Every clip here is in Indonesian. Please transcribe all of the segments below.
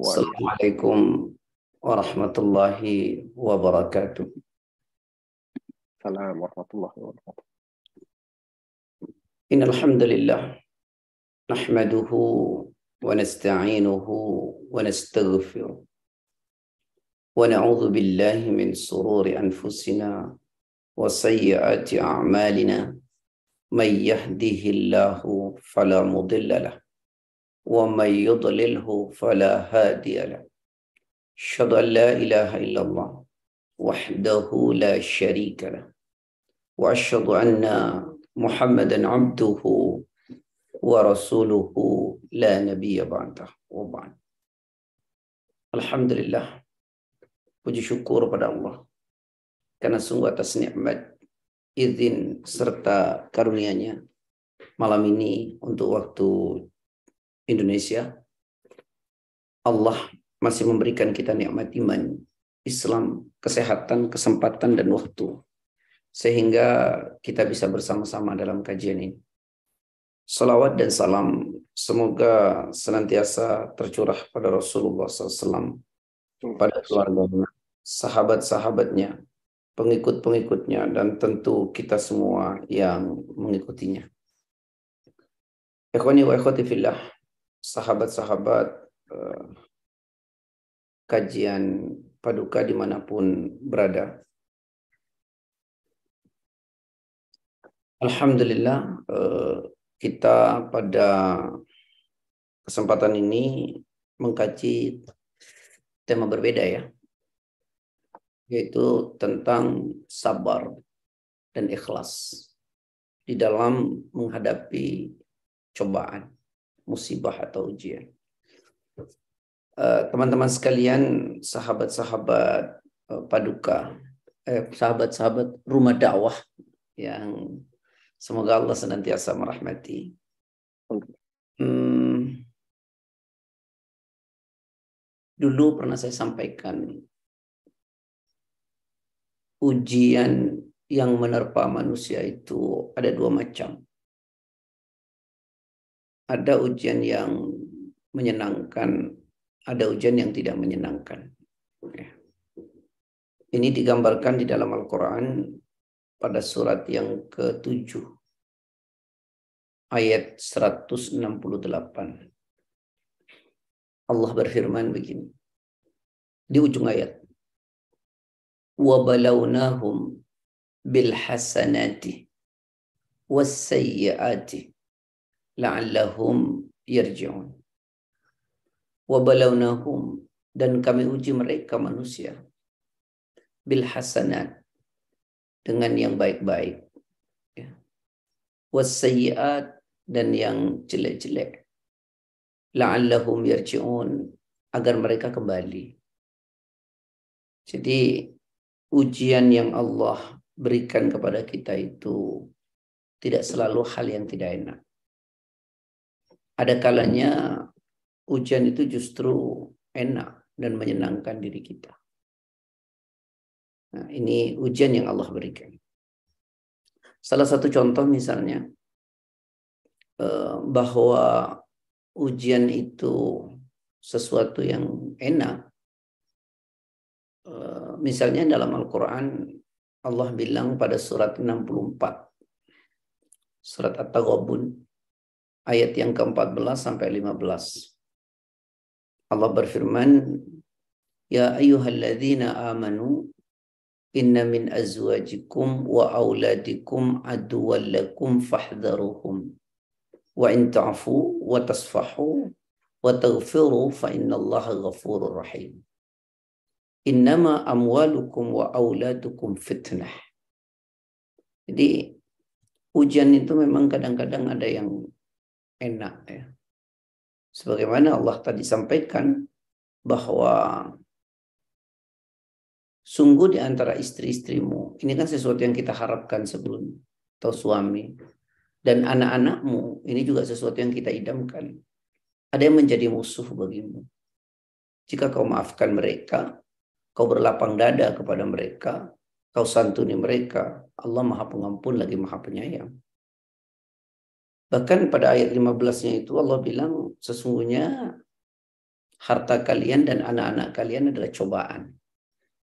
السلام عليكم ورحمة الله وبركاته. السلام ورحمة الله وبركاته. إن الحمد لله نحمده ونستعينه ونستغفره ونعوذ بالله من سرور أنفسنا وسيئات أعمالنا. من يهده الله فلا مضل له ومن يضلله فلا هادي له. أشهد أن لا إله إلا الله وحده لا شريك له. وأشهد أن محمدا عبده ورسوله لا نبي بعده وبعد. الحمد لله puji syukur pada Allah karena sungguh atas nikmat izin serta karunia-Nya malam ini untuk waktu Indonesia Allah masih memberikan kita nikmat iman, Islam, kesehatan, kesempatan dan waktu sehingga kita bisa bersama-sama dalam kajian ini. Salawat dan salam semoga senantiasa tercurah pada Rasulullah SAW, pada keluarganya, sahabat-sahabatnya, pengikut-pengikutnya, dan tentu kita semua yang mengikutinya. Ikhwani wa ikhwati fillah, sahabat-sahabat eh, kajian paduka di mana pun berada. Alhamdulillah eh, kita pada kesempatan ini mengkaji tema berbeda ya, yaitu tentang sabar dan ikhlas di dalam menghadapi cobaan, musibah atau ujian. Teman-teman sekalian, sahabat-sahabat paduka, eh, sahabat-sahabat rumah dakwah yang Semoga Allah senantiasa merahmati. Hmm, dulu pernah saya sampaikan ujian yang menerpa manusia itu ada dua macam. Ada ujian yang menyenangkan, ada ujian yang tidak menyenangkan. Ini digambarkan di dalam Al-Quran pada surat yang ke-7 ayat 168. Allah berfirman begini. Di ujung ayat. وَبَلَوْنَاهُمْ بِالْحَسَنَاتِ وَالسَّيِّئَاتِ la'allahum yarji'un wa balawnahum dan kami uji mereka manusia. bil hasanat dengan yang baik-baik. Ya. wasayyiat dan yang jelek-jelek. la'allahum yarji'un agar mereka kembali. Jadi ujian yang Allah berikan kepada kita itu tidak selalu hal yang tidak enak. Ada kalanya ujian itu justru enak dan menyenangkan diri kita. Nah, ini ujian yang Allah berikan. Salah satu contoh misalnya eh, bahwa ujian itu sesuatu yang enak. Eh, misalnya dalam Al-Quran Allah bilang pada surat 64. Surat At-Taghabun ayat yang ke-14 sampai 15. Allah berfirman, Ya ayyuhalladzina amanu inna min azwajikum wa auladikum aduwwan lakum fahdharuhum. Wa in ta'fu wa tasfahu wa taghfiru fa innallaha ghafurur rahim. Innama amwalukum wa auladukum fitnah. Jadi ujian itu memang kadang-kadang ada yang enak ya sebagaimana Allah tadi sampaikan bahwa Sungguh di antara istri-istrimu, ini kan sesuatu yang kita harapkan sebelum atau suami. Dan anak-anakmu, ini juga sesuatu yang kita idamkan. Ada yang menjadi musuh bagimu. Jika kau maafkan mereka, kau berlapang dada kepada mereka, kau santuni mereka, Allah maha pengampun lagi maha penyayang. Bahkan pada ayat 15-nya itu Allah bilang sesungguhnya harta kalian dan anak-anak kalian adalah cobaan.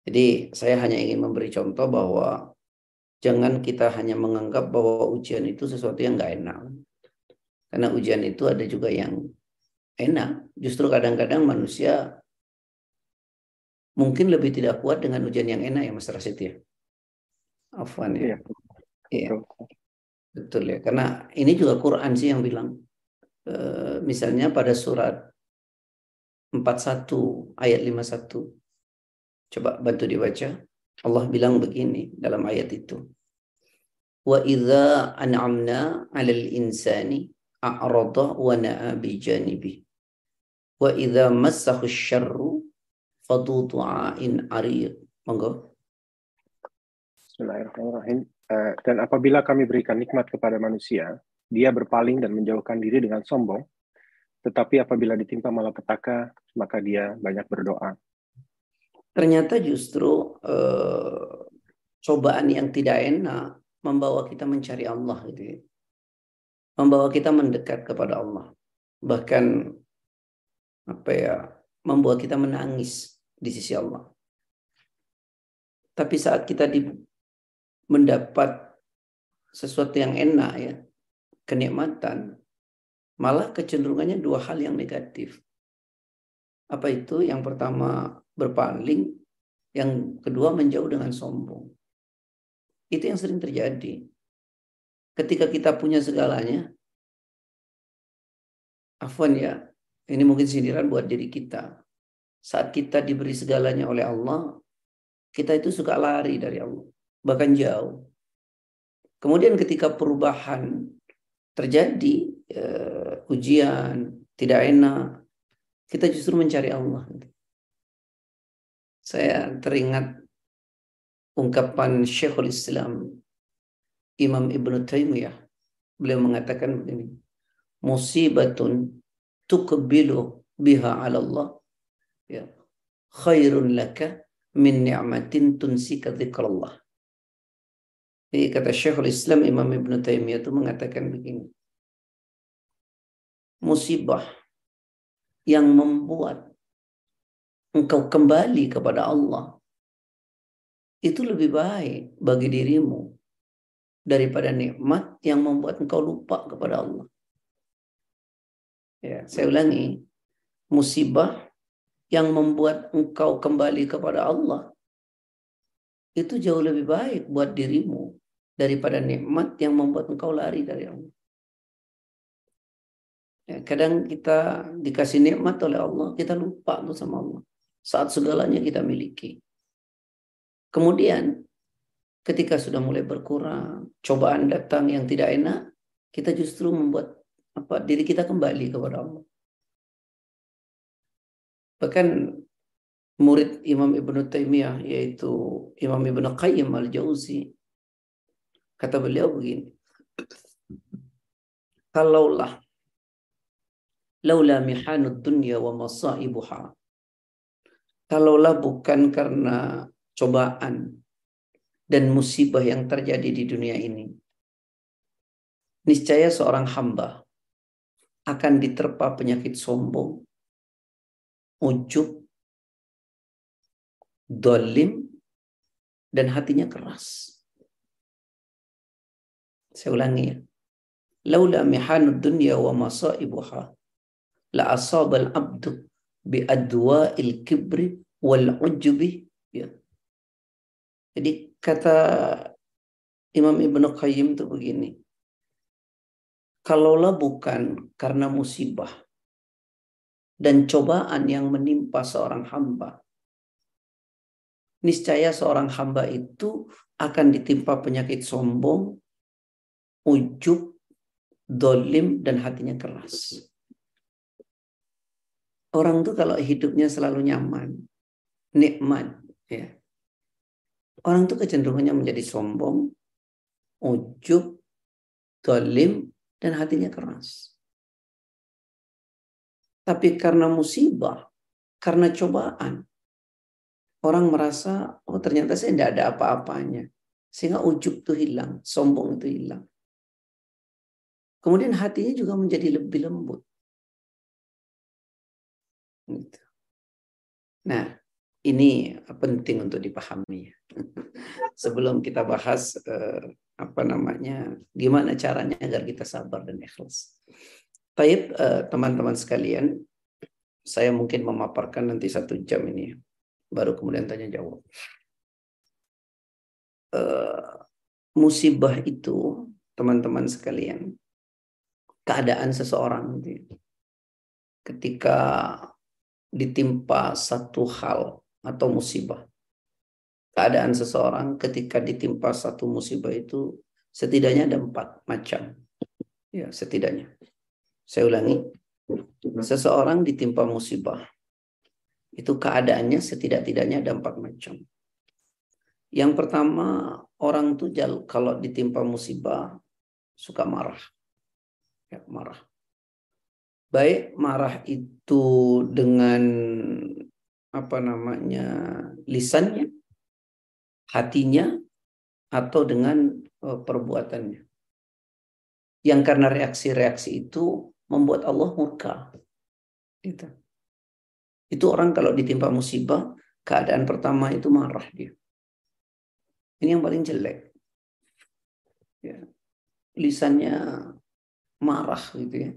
Jadi saya hanya ingin memberi contoh bahwa jangan kita hanya menganggap bahwa ujian itu sesuatu yang nggak enak. Karena ujian itu ada juga yang enak. Justru kadang-kadang manusia mungkin lebih tidak kuat dengan ujian yang enak ya Mas Rasid ya. Afwan ya. Iya. iya. Betul ya. Karena ini juga Quran sih yang bilang. E, misalnya pada surat 41 ayat 51 Coba bantu dibaca. Allah bilang begini dalam ayat itu. Wa idza an'amna 'alal insani a'rada wa na'a bi janibi. Wa idza massahu syarru fadu du'ain arid. Monggo. Bismillahirrahmanirrahim. Uh, dan apabila kami berikan nikmat kepada manusia, dia berpaling dan menjauhkan diri dengan sombong. Tetapi apabila ditimpa malapetaka, maka dia banyak berdoa ternyata justru eh, cobaan yang tidak enak membawa kita mencari Allah gitu ya. Membawa kita mendekat kepada Allah. Bahkan apa ya, membuat kita menangis di sisi Allah. Tapi saat kita di, mendapat sesuatu yang enak ya, kenikmatan, malah kecenderungannya dua hal yang negatif. Apa itu? Yang pertama berpaling, yang kedua menjauh dengan sombong. Itu yang sering terjadi. Ketika kita punya segalanya, afwan ya, ini mungkin sindiran buat diri kita. Saat kita diberi segalanya oleh Allah, kita itu suka lari dari Allah, bahkan jauh. Kemudian ketika perubahan terjadi, uh, ujian, tidak enak, kita justru mencari Allah. Saya teringat ungkapan Syekhul Islam Imam Ibn Taimiyah. Beliau mengatakan begini, musibatun tukbilu biha ala Allah ya khairun laka min ni'matin tunsika dzikrallah. Jadi kata Syekhul Islam Imam Ibn Taimiyah itu mengatakan begini. Musibah yang membuat engkau kembali kepada Allah, itu lebih baik bagi dirimu daripada nikmat yang membuat engkau lupa kepada Allah. Ya, saya ulangi, musibah yang membuat engkau kembali kepada Allah itu jauh lebih baik buat dirimu daripada nikmat yang membuat engkau lari dari Allah. Ya, kadang kita dikasih nikmat oleh Allah, kita lupa tuh sama Allah saat segalanya kita miliki. Kemudian ketika sudah mulai berkurang, cobaan datang yang tidak enak, kita justru membuat apa diri kita kembali kepada Allah. Bahkan murid Imam Ibn Taimiyah yaitu Imam Ibn Qayyim al-Jauzi kata beliau begini kalaulah laula mihanud dunya wa masaibuha kalaulah bukan karena cobaan dan musibah yang terjadi di dunia ini, niscaya seorang hamba akan diterpa penyakit sombong, ujub, dolim, dan hatinya keras. Saya ulangi. Laula mihanud dunya wa masaibuha la asabal abdu bi adwa il kibri wal ujubi ya. Jadi kata Imam Ibnu Qayyim itu begini. Kalaulah bukan karena musibah dan cobaan yang menimpa seorang hamba, niscaya seorang hamba itu akan ditimpa penyakit sombong, ujub, dolim, dan hatinya keras. Orang tuh kalau hidupnya selalu nyaman, nikmat ya. Orang itu kecenderungannya menjadi sombong ujub dolim dan hatinya keras. Tapi karena musibah karena cobaan orang merasa oh ternyata saya tidak ada apa-apanya. Sehingga ujub itu hilang sombong itu hilang kemudian hatinya juga menjadi lebih lembut gitu. Nah, ini penting untuk dipahami. Sebelum kita bahas eh, apa namanya, gimana caranya agar kita sabar dan ikhlas. Taib eh, teman-teman sekalian, saya mungkin memaparkan nanti satu jam ini, baru kemudian tanya jawab. Eh, musibah itu, teman-teman sekalian, keadaan seseorang ketika ditimpa satu hal atau musibah. Keadaan seseorang ketika ditimpa satu musibah itu setidaknya ada empat macam. Ya, setidaknya. Saya ulangi. Seseorang ditimpa musibah. Itu keadaannya setidak-tidaknya ada empat macam. Yang pertama, orang tuh kalau ditimpa musibah suka marah. Ya, marah. Baik marah itu dengan apa namanya lisannya, hatinya, atau dengan uh, perbuatannya. Yang karena reaksi-reaksi itu membuat Allah murka. Gitu. Itu orang kalau ditimpa musibah, keadaan pertama itu marah dia. Ini yang paling jelek. Ya. Lisannya marah gitu ya.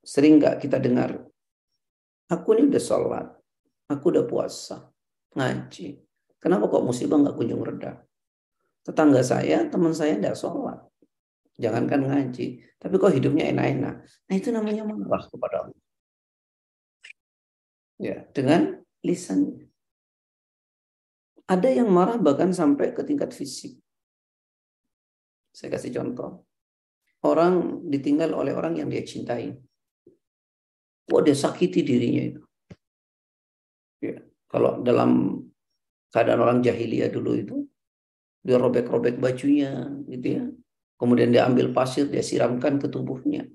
Sering nggak kita dengar, aku ini udah sholat, Aku udah puasa, ngaji. Kenapa kok musibah nggak kunjung reda? Tetangga saya, teman saya tidak sholat. Jangankan ngaji. Tapi kok hidupnya enak-enak. Nah itu namanya marah kepada Allah. Ya, dengan lisannya. Ada yang marah bahkan sampai ke tingkat fisik. Saya kasih contoh. Orang ditinggal oleh orang yang dia cintai. Wah, dia sakiti dirinya itu. Ya, kalau dalam keadaan orang jahiliyah dulu itu dia robek-robek bajunya gitu ya. Kemudian dia ambil pasir, dia siramkan ke tubuhnya.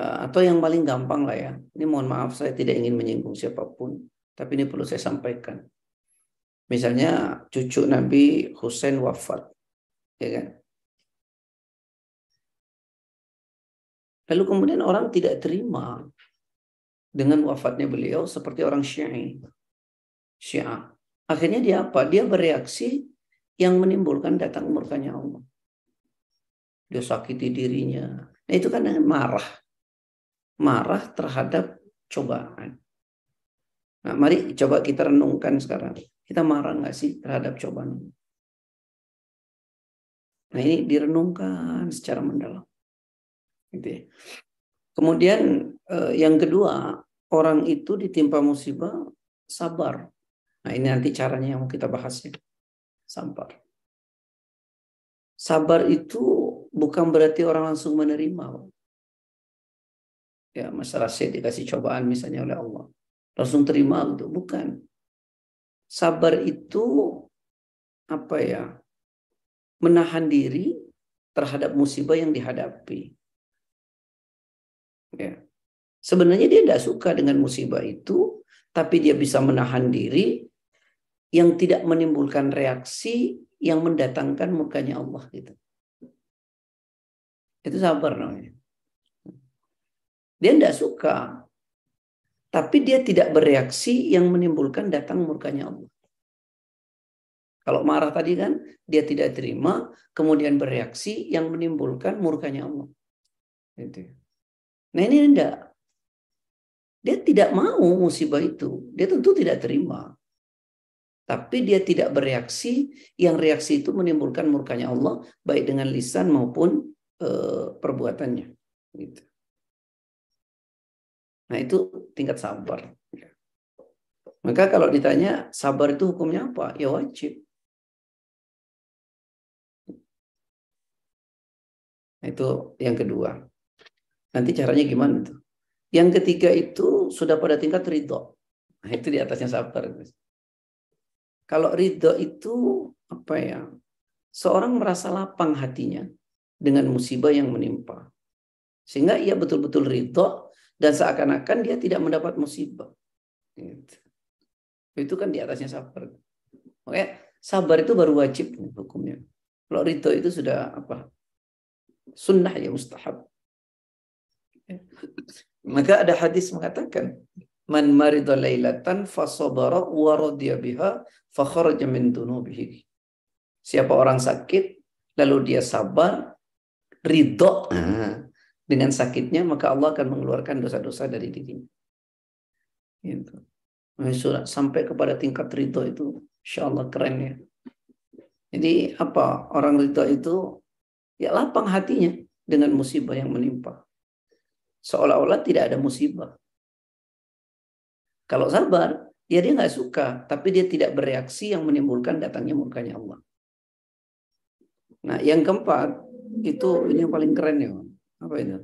Ah, atau yang paling gampang lah ya. Ini mohon maaf saya tidak ingin menyinggung siapa pun, tapi ini perlu saya sampaikan. Misalnya cucu Nabi Husain wafat, ya kan? Lalu kemudian orang tidak terima dengan wafatnya beliau seperti orang Syiah. Syiah. Akhirnya dia apa? Dia bereaksi yang menimbulkan datang murkanya Allah. Dia sakiti dirinya. Nah, itu kan marah. Marah terhadap cobaan. Nah, mari coba kita renungkan sekarang. Kita marah nggak sih terhadap cobaan? Nah, ini direnungkan secara mendalam. Gitu ya. Kemudian eh, yang kedua, orang itu ditimpa musibah sabar. Nah, ini nanti caranya yang kita bahas ya. Sabar. Sabar itu bukan berarti orang langsung menerima. Ya, masalah saya dikasih cobaan misalnya oleh Allah. Langsung terima gitu. Bukan. Sabar itu apa ya? Menahan diri terhadap musibah yang dihadapi. Ya. Sebenarnya dia tidak suka dengan musibah itu, tapi dia bisa menahan diri yang tidak menimbulkan reaksi yang mendatangkan mukanya Allah gitu. Itu sabar namanya. Dia tidak suka, tapi dia tidak bereaksi yang menimbulkan datang murkanya Allah. Kalau marah tadi kan, dia tidak terima, kemudian bereaksi yang menimbulkan murkanya Allah. Gitu. Nah ini enggak. Dia tidak mau musibah itu. Dia tentu tidak terima. Tapi dia tidak bereaksi yang reaksi itu menimbulkan murkanya Allah baik dengan lisan maupun e, perbuatannya. Gitu. Nah itu tingkat sabar. Maka kalau ditanya sabar itu hukumnya apa? Ya wajib. Itu yang kedua. Nanti caranya gimana tuh? Yang ketiga itu sudah pada tingkat ridho. Nah, itu di atasnya sabar. Kalau ridho itu apa ya? Seorang merasa lapang hatinya dengan musibah yang menimpa. Sehingga ia betul-betul ridho dan seakan-akan dia tidak mendapat musibah. Gitu. Itu kan di atasnya sabar. Oke, sabar itu baru wajib hukumnya. Kalau ridho itu sudah apa? Sunnah ya mustahab. Maka ada hadis mengatakan man marida lailatan fasabara wa radiya biha fa kharaja min dunubihi. Siapa orang sakit lalu dia sabar ridho nah, dengan sakitnya maka Allah akan mengeluarkan dosa-dosa dari dirinya. Gitu. Nah, sampai kepada tingkat ridho itu insya Allah keren ya. Jadi apa orang ridho itu ya lapang hatinya dengan musibah yang menimpa. Seolah-olah tidak ada musibah. Kalau sabar, ya dia nggak suka, tapi dia tidak bereaksi yang menimbulkan datangnya murkanya Allah. Nah, yang keempat itu ini yang paling keren ya, apa itu?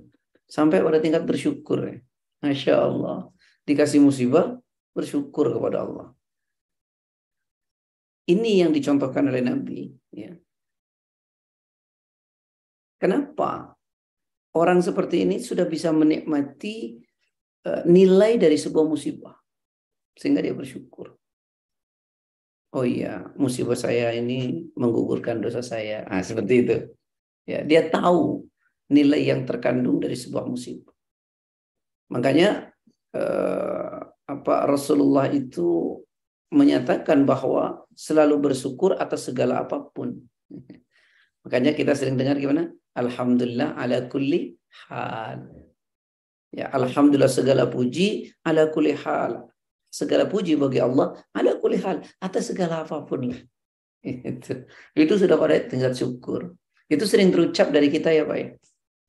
Sampai pada tingkat bersyukur ya. Masya Allah. Dikasih musibah, bersyukur kepada Allah. Ini yang dicontohkan oleh Nabi. Ya. Kenapa? Orang seperti ini sudah bisa menikmati eh, nilai dari sebuah musibah sehingga dia bersyukur. Oh iya, musibah saya ini menggugurkan dosa saya. Ah, seperti itu. Ya, dia tahu nilai yang terkandung dari sebuah musibah. Makanya eh, apa Rasulullah itu menyatakan bahwa selalu bersyukur atas segala apa pun. Makanya kita sering dengar gimana? Alhamdulillah ala kulli hal. Ya, alhamdulillah segala puji ala kulli hal segala puji bagi Allah ada kulihal atas segala apa pun lah. Itu. itu sudah pada tingkat syukur. Itu sering terucap dari kita ya Pak ya.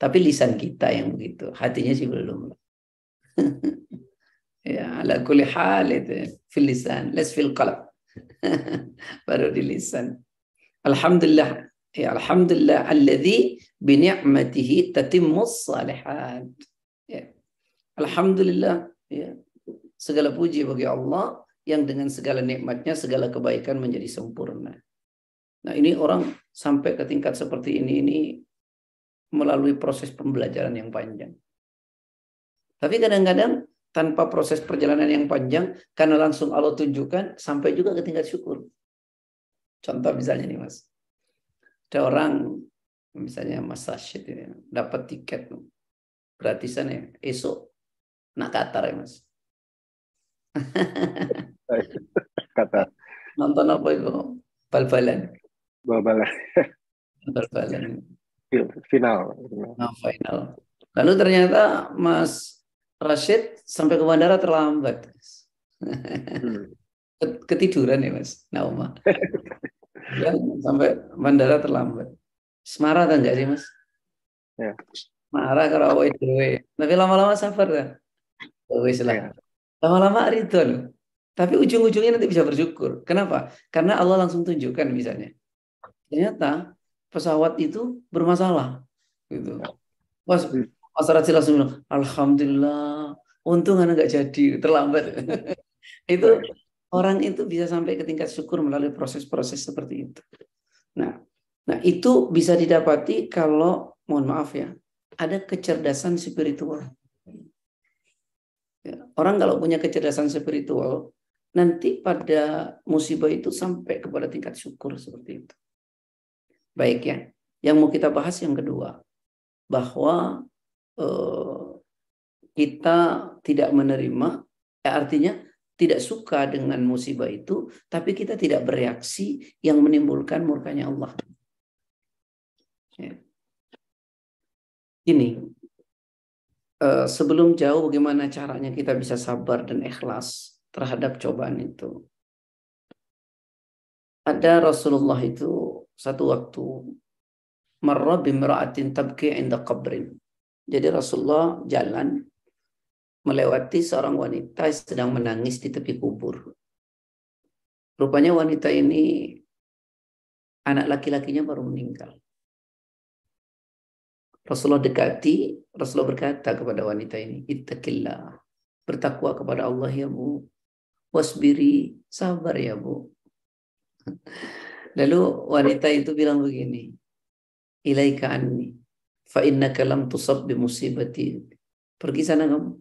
Tapi lisan kita yang begitu. Hatinya sih belum. ya ala kulli hal itu fil lisan, les fil qalb. Baru di lisan. Alhamdulillah. Ya alhamdulillah alladzi tatimmus. Ya. Alhamdulillah ya Segala puji bagi Allah yang dengan segala nikmatnya, segala kebaikan menjadi sempurna. Nah ini orang sampai ke tingkat seperti ini, ini melalui proses pembelajaran yang panjang. Tapi kadang-kadang tanpa proses perjalanan yang panjang, karena langsung Allah tunjukkan, sampai juga ke tingkat syukur. Contoh misalnya nih mas, ada orang misalnya Mas Rashid ini dapat tiket gratisan ya esok nak Qatar ya mas Kata. Nonton apa itu? Bal-balan. Bal-balan. Bal-balan. Final. Nah, final. Lalu ternyata Mas Rashid sampai ke bandara terlambat. Hmm. Ketiduran ya Mas Nauma. ya, sampai bandara terlambat. Semarah kan enggak sih Mas? Ya. Marah kalau awal itu. Tapi lama-lama sabar kan? Wis lah. Ya. Lama-lama ridho loh. Tapi ujung-ujungnya nanti bisa bersyukur. Kenapa? Karena Allah langsung tunjukkan misalnya. Ternyata pesawat itu bermasalah. Gitu. Mas, Mas Raji langsung bilang, Alhamdulillah, untung anak nggak jadi, terlambat. itu orang itu bisa sampai ke tingkat syukur melalui proses-proses seperti itu. Nah, nah itu bisa didapati kalau mohon maaf ya, ada kecerdasan spiritual. Ya, orang kalau punya kecerdasan spiritual, nanti pada musibah itu sampai kepada tingkat syukur seperti itu. Baik ya. Yang mau kita bahas yang kedua, bahwa eh, kita tidak menerima, ya artinya tidak suka dengan musibah itu, tapi kita tidak bereaksi yang menimbulkan murkanya Allah. Ya. Ini Eh, sebelum jauh bagaimana caranya kita bisa sabar dan ikhlas terhadap cobaan itu. Ada Rasulullah itu satu waktu marra bimra'atin tabki inda qabrin. Jadi Rasulullah jalan melewati seorang wanita yang sedang menangis di tepi kubur. Rupanya wanita ini anak laki-lakinya baru meninggal. Rasulullah dekati, Rasulullah berkata kepada wanita ini, Ittaqillah, bertakwa kepada Allah ya bu, wasbiri, sabar ya bu. Lalu wanita itu bilang begini, ilaika anni, fa innaka lam tusab bi musibati. Pergi sana kamu.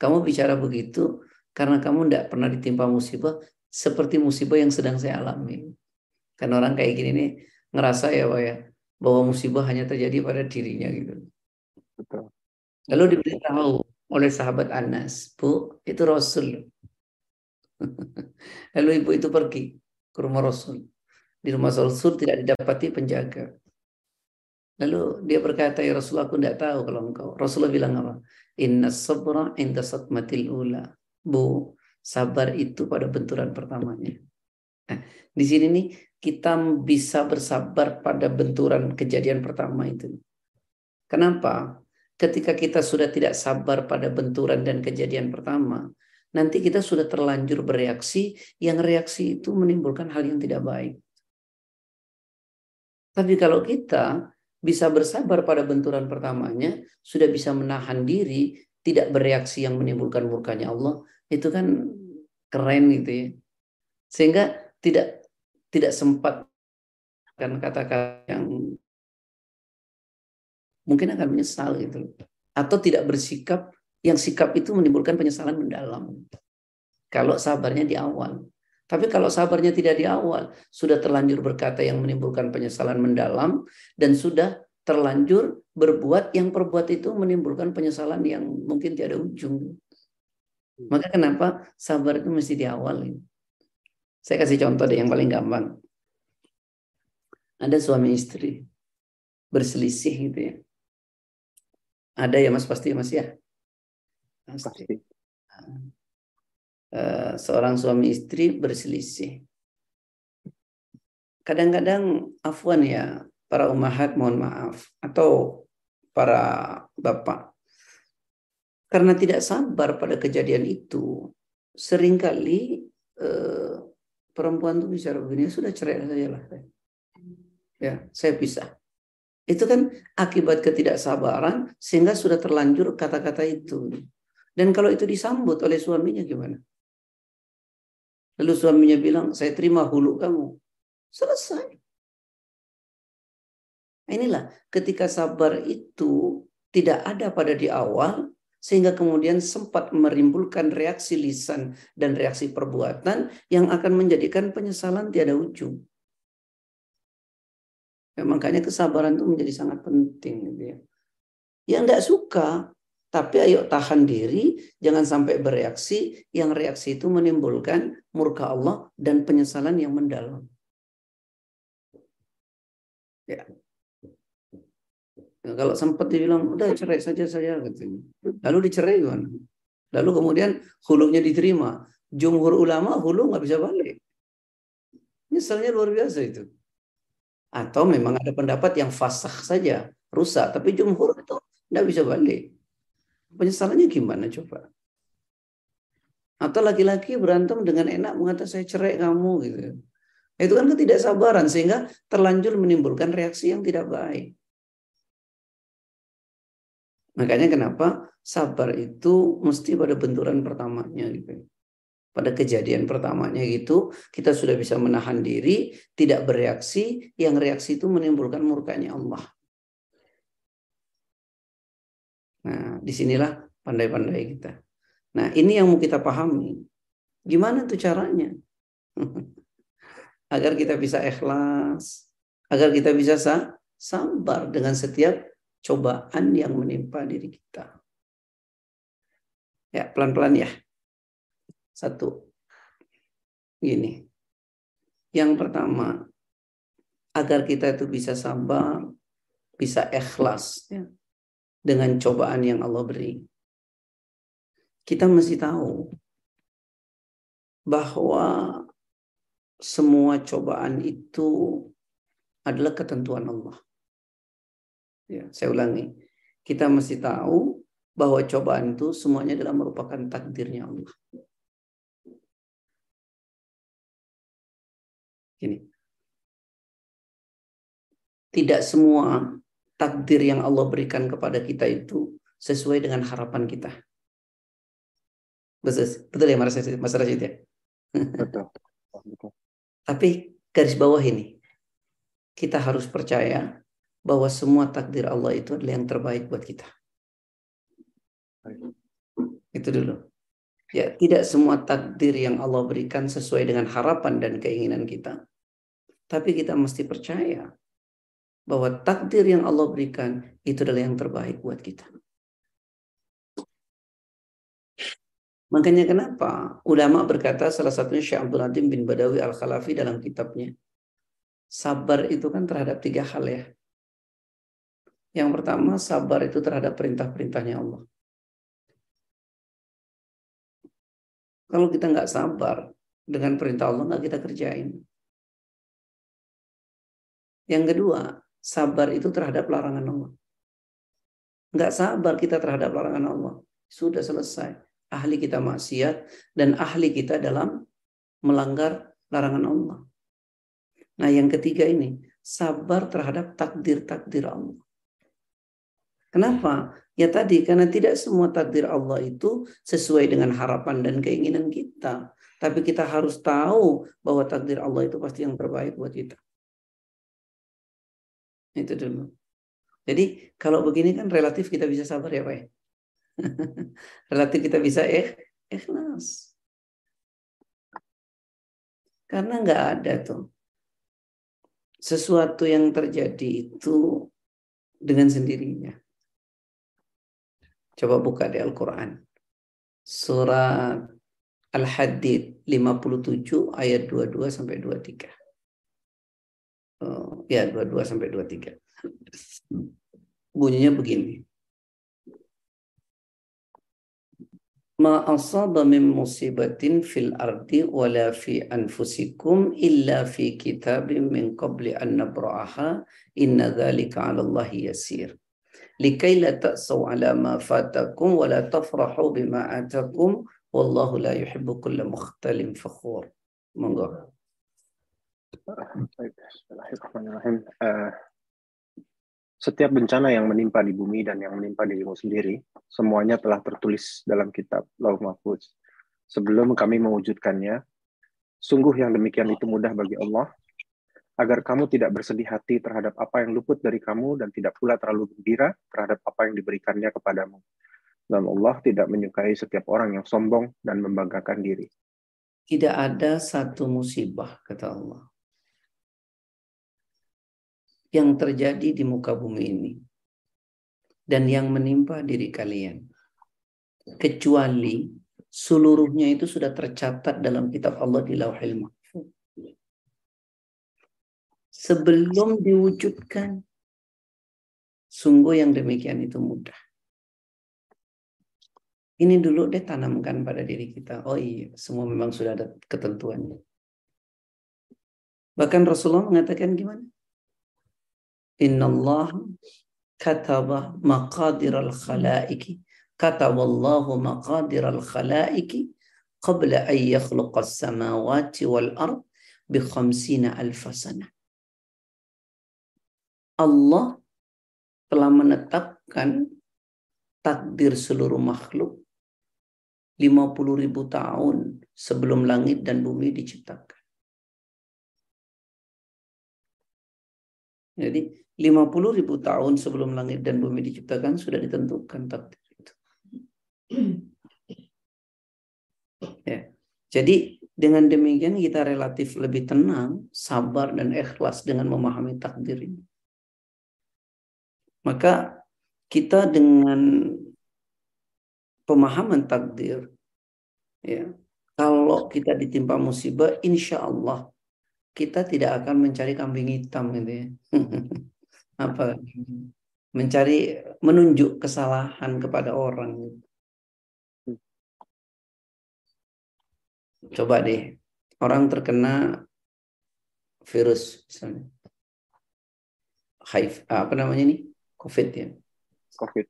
Kamu bicara begitu karena kamu tidak pernah ditimpa musibah seperti musibah yang sedang saya alami. Karena orang kayak gini nih ngerasa ya, Pak ya, bahwa musibah hanya terjadi pada dirinya gitu. Betul. Lalu diberitahu oleh sahabat Anas, Bu, itu Rasul. Lalu ibu itu pergi ke rumah Rasul. Di rumah Rasul tidak didapati penjaga. Lalu dia berkata, ya Rasulullah aku tidak tahu kalau engkau. Rasulullah bilang apa? Inna sabra inda satmatil ula. Bu, sabar itu pada benturan pertamanya. Nah, di sini nih kita bisa bersabar pada benturan kejadian pertama itu. Kenapa? Ketika kita sudah tidak sabar pada benturan dan kejadian pertama, nanti kita sudah terlanjur bereaksi, yang reaksi itu menimbulkan hal yang tidak baik. Tapi kalau kita bisa bersabar pada benturan pertamanya, sudah bisa menahan diri, tidak bereaksi yang menimbulkan murkanya Allah, itu kan keren gitu ya. Sehingga tidak tidak sempat kan kata-kata yang mungkin akan menyesal gitu atau tidak bersikap yang sikap itu menimbulkan penyesalan mendalam. Kalau sabarnya di awal. Tapi kalau sabarnya tidak di awal sudah terlanjur berkata yang menimbulkan penyesalan mendalam dan sudah terlanjur berbuat yang perbuat itu menimbulkan penyesalan yang mungkin tiada ujung. Maka kenapa sabar itu mesti di awal saya kasih contoh deh yang paling gampang ada suami istri berselisih gitu ya ada ya Mas pasti Mas ya? Pasti. Uh, seorang suami istri berselisih. Kadang-kadang afwan ya para umahat mohon maaf atau para bapak karena tidak sabar pada kejadian itu sering kali uh, perempuan tuh bicara begini sudah cerai saja lah ya saya pisah itu kan akibat ketidaksabaran sehingga sudah terlanjur kata-kata itu. Dan kalau itu disambut oleh suaminya gimana? Lalu suaminya bilang, saya terima hulu kamu. Selesai. Inilah ketika sabar itu tidak ada pada di awal, sehingga kemudian sempat merimbulkan reaksi lisan dan reaksi perbuatan yang akan menjadikan penyesalan tiada ujung. Ya, makanya kesabaran itu menjadi sangat penting gitu ya. Yang tidak suka, tapi ayo tahan diri, jangan sampai bereaksi, yang reaksi itu menimbulkan murka Allah dan penyesalan yang mendalam. Ya. Ya kalau sempat dibilang, udah cerai saja saya gitu. Lalu dicerai kan. Lalu kemudian hulunya diterima. Jumhur ulama hulu nggak bisa balik. Nyesalnya luar biasa itu. Atau memang ada pendapat yang fasah saja, rusak. Tapi jumhur itu tidak bisa balik. Penyesalannya gimana coba? Atau laki-laki berantem dengan enak mengatakan saya cerai kamu gitu. Itu kan ketidaksabaran sehingga terlanjur menimbulkan reaksi yang tidak baik. Makanya kenapa sabar itu mesti pada benturan pertamanya gitu. Pada kejadian pertamanya gitu kita sudah bisa menahan diri tidak bereaksi yang reaksi itu menimbulkan murkanya Allah. Nah di sinilah pandai-pandai kita. Nah ini yang mau kita pahami. Gimana tuh caranya? Agar kita bisa ikhlas agar kita bisa sabar dengan setiap cobaan yang menimpa diri kita ya pelan-pelan ya satu. Gini. Yang pertama, agar kita itu bisa sabar, bisa ikhlas ya, dengan cobaan yang Allah beri. Kita mesti tahu bahwa semua cobaan itu adalah ketentuan Allah. Ya, saya ulangi. Kita mesti tahu bahwa cobaan itu semuanya adalah merupakan takdirnya Allah. Ini. Tidak semua takdir yang Allah berikan kepada kita itu sesuai dengan harapan kita. Betul, betul ya Mas Rashid ya? Betul. betul. Tapi garis bawah ini, kita harus percaya bahwa semua takdir Allah itu adalah yang terbaik buat kita. Itu dulu. Ya, tidak semua takdir yang Allah berikan sesuai dengan harapan dan keinginan kita. Tapi kita mesti percaya bahwa takdir yang Allah berikan itu adalah yang terbaik buat kita. Makanya kenapa ulama berkata salah satunya Syekh Abdul Adim bin Badawi Al-Khalafi dalam kitabnya sabar itu kan terhadap tiga hal ya. Yang pertama sabar itu terhadap perintah-perintahnya Allah. Kalau kita nggak sabar dengan perintah Allah nggak kita kerjain. Yang kedua, sabar itu terhadap larangan Allah. Nggak sabar kita terhadap larangan Allah. Sudah selesai ahli kita maksiat dan ahli kita dalam melanggar larangan Allah. Nah, yang ketiga ini sabar terhadap takdir-takdir Allah. Kenapa? Ya tadi karena tidak semua takdir Allah itu sesuai dengan harapan dan keinginan kita. Tapi kita harus tahu bahwa takdir Allah itu pasti yang terbaik buat kita. Itu dulu. Jadi kalau begini kan relatif kita bisa sabar ya Pak ya? Relatif kita bisa eh, ikhlas. Karena nggak ada tuh sesuatu yang terjadi itu dengan sendirinya. Coba buka di Al-Quran. Surat Al-Hadid 57 ayat 22 sampai 23. Oh, ya 22 sampai 23. Bunyinya begini. ma asaba min musibatin fil ardi wala fi anfusikum illa fi kitabim min qabli an nabra'aha inna dhalika 'ala Allah yasir likai la ta'saw 'ala ma fatakum wa la tafrahu bima atakum wallahu la yuhibbu kulla mukhtalin fakhur monggo Bismillahirrahmanirrahim. Uh, setiap bencana yang menimpa di bumi dan yang menimpa dirimu sendiri, semuanya telah tertulis dalam kitab Lauh Mahfuz. Sebelum kami mewujudkannya, sungguh yang demikian itu mudah bagi Allah, agar kamu tidak bersedih hati terhadap apa yang luput dari kamu dan tidak pula terlalu gembira terhadap apa yang diberikannya kepadamu. Dan Allah tidak menyukai setiap orang yang sombong dan membanggakan diri. Tidak ada satu musibah, kata Allah, yang terjadi di muka bumi ini dan yang menimpa diri kalian kecuali seluruhnya itu sudah tercatat dalam kitab Allah di Lauhil Mahfuz sebelum diwujudkan. Sungguh yang demikian itu mudah. Ini dulu deh tanamkan pada diri kita. Oh iya semua memang sudah ada ketentuannya. Bahkan Rasulullah mengatakan gimana? Inna Allah kataba maqadir al-khalaiki kataba Allah maqadir al-khalaiki qabla an yakhluqa as-samawati wal ard bi khamsina alf sana. Allah telah menetapkan takdir seluruh makhluk 50 ribu tahun sebelum langit dan bumi diciptakan. Jadi 50 ribu tahun sebelum langit dan bumi diciptakan sudah ditentukan takdir itu. Ya. Jadi dengan demikian kita relatif lebih tenang, sabar dan ikhlas dengan memahami takdir ini. Maka kita dengan pemahaman takdir, ya, kalau kita ditimpa musibah, insya Allah kita tidak akan mencari kambing hitam gitu ya. apa mencari menunjuk kesalahan kepada orang. Coba deh, orang terkena virus misalnya. HIV, apa namanya ini? COVID ya. COVID.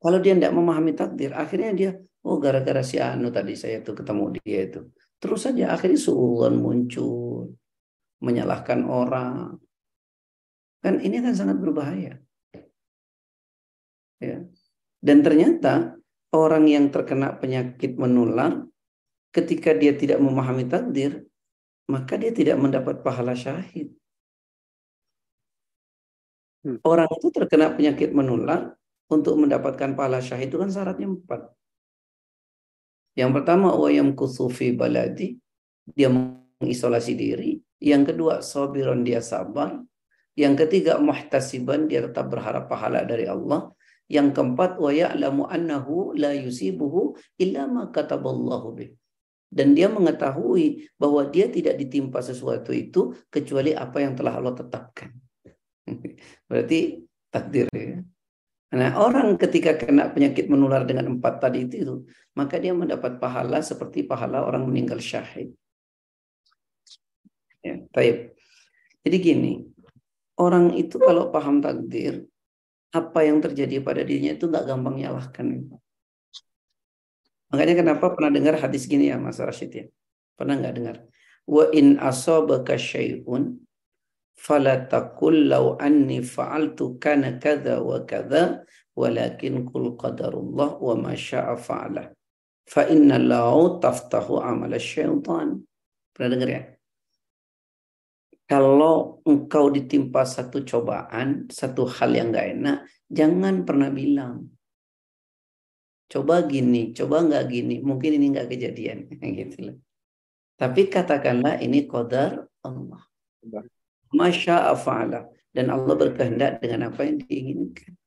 Kalau dia tidak memahami takdir, akhirnya dia, oh gara-gara si Anu tadi saya tuh ketemu dia itu. Terus saja akhirnya suulan muncul, menyalahkan orang, Kan ini kan sangat berbahaya. Ya. Dan ternyata orang yang terkena penyakit menular ketika dia tidak memahami takdir, maka dia tidak mendapat pahala syahid. Hmm. Orang itu terkena penyakit menular untuk mendapatkan pahala syahid itu kan syaratnya empat. Yang pertama wayam kusufi baladi, dia mengisolasi diri. Yang kedua sabiron dia sabar. Yang ketiga muhtasiban dia tetap berharap pahala dari Allah. Yang keempat, wa ya'lamu annahu la yusibuhu illa ma kataballahu bih. Dan dia mengetahui bahwa dia tidak ditimpa sesuatu itu kecuali apa yang telah Allah tetapkan. Berarti takdir ya. Nah, orang ketika kena penyakit menular dengan empat tadi itu, maka dia mendapat pahala seperti pahala orang meninggal syahid. Ya, taib. Jadi gini, orang itu kalau paham takdir, apa yang terjadi pada dirinya itu nggak gampang nyalahkan. Makanya kenapa pernah dengar hadis gini ya Mas Rashid ya? Pernah nggak dengar? Wa in asabaka syai'un fala taqul law anni fa'altu kana kadza wa kadza walakin kul qadarullah wa ma syaa fa'ala fa inna lau taftahu amal syaitan. Pernah dengar ya? Kalau engkau ditimpa satu cobaan satu hal yang gak enak jangan pernah bilang. Coba gini coba nggak gini mungkin ini nggak kejadian gitu loh. Tapi katakanlah ini qadar Allah Masya fa'ala. Dan Allah berkehendak dengan apa yang diinginkan.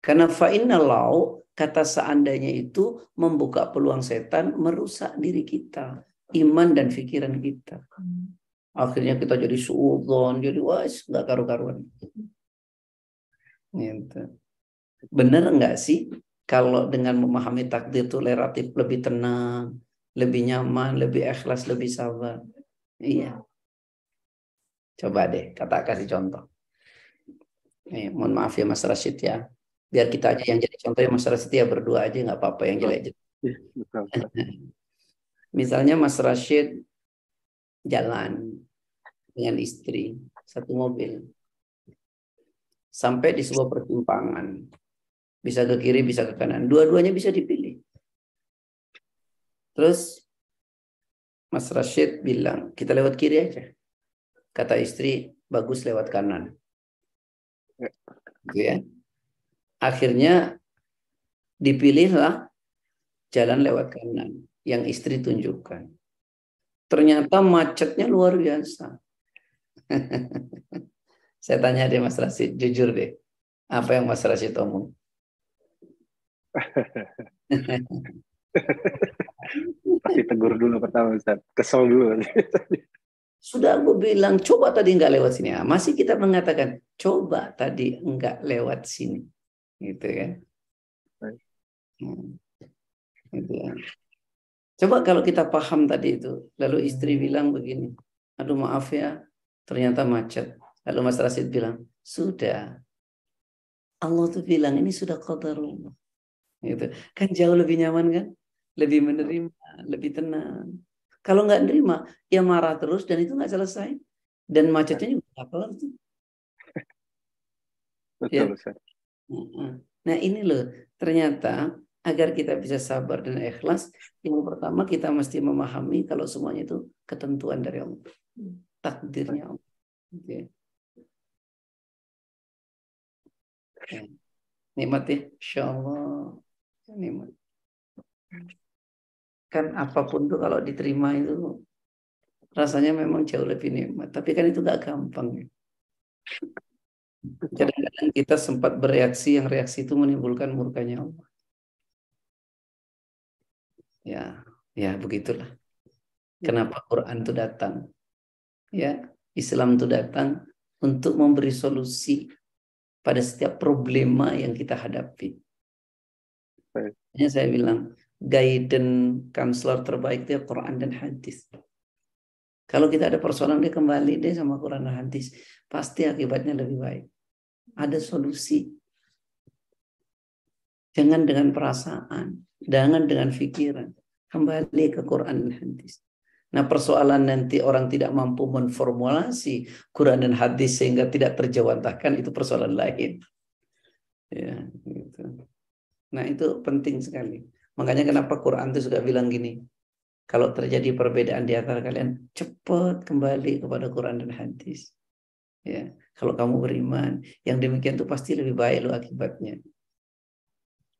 Karena fa'inna lau, kata seandainya itu membuka peluang setan merusak diri kita. Iman dan pikiran kita. Akhirnya kita jadi suudon, jadi wah nggak karu-karuan. Gitu. Bener nggak sih kalau dengan memahami takdir itu relatif lebih tenang, lebih nyaman, lebih ikhlas, lebih sabar? Iya. Coba deh, kata kasih contoh. Nih, mohon maaf ya Mas Rashid ya. Biar kita aja yang jadi contoh ya Mas Rashid ya berdua aja nggak apa-apa yang jelek. Iya, Misalnya Mas Rashid jalan dengan istri satu mobil sampai di sebuah pertimpangan bisa ke kiri bisa ke kanan dua-duanya bisa dipilih terus Mas Rashid bilang kita lewat kiri aja Kata istri, bagus lewat kanan. Gitu ya. Akhirnya dipilihlah jalan lewat kanan yang istri tunjukkan. Ternyata macetnya luar biasa. Saya tanya deh Mas Rasid, jujur deh. Apa yang Mas Rasid omong? Pasti tegur dulu pertama Ustaz. Kesel dulu. Sudah aku bilang, coba tadi nggak lewat sini. Nah, masih kita mengatakan, coba tadi nggak lewat sini. Gitu kan. Hmm. Gitu ya. Coba kalau kita paham tadi itu. Lalu istri bilang begini, aduh maaf ya, ternyata macet. Lalu Mas Rasid bilang, sudah. Allah tuh bilang, ini sudah qadarullah. Gitu. Kan jauh lebih nyaman kan? Lebih menerima, lebih tenang. Kalau nggak nerima, ya marah terus dan itu nggak selesai. Dan macetnya juga nggak kelar tuh. Betul, ya. Nah ini loh, ternyata agar kita bisa sabar dan ikhlas, yang pertama kita mesti memahami kalau semuanya itu ketentuan dari Allah. Takdirnya Allah. Okay. Nikmat ya, insya Allah. Nikmat kan apa pun tuh kalau diterima itu rasanya memang jauh lebih nikmat. Tapi kan itu gak gampang. Ya. Kadang-kadang kita sempat bereaksi yang reaksi itu menimbulkan murkanya Allah. Ya, ya begitulah. Kenapa Quran itu datang? Ya, Islam itu datang untuk memberi solusi pada setiap problema yang kita hadapi. Hanya saya bilang, guidance counselor terbaik ya Quran dan hadis. Kalau kita ada persoalan dia kembali deh sama Quran dan hadis, pasti akibatnya lebih baik. Ada solusi. Jangan dengan perasaan, jangan dengan pikiran. Kembali ke Quran dan hadis. Nah persoalan nanti orang tidak mampu menformulasi Quran dan hadis sehingga tidak terjawantahkan itu persoalan lain. Ya, gitu. Nah itu penting sekali. Makanya kenapa Quran itu suka bilang gini, kalau terjadi perbedaan di antara kalian, cepat kembali kepada Quran dan hadis. Ya, kalau kamu beriman, yang demikian itu pasti lebih baik lo akibatnya.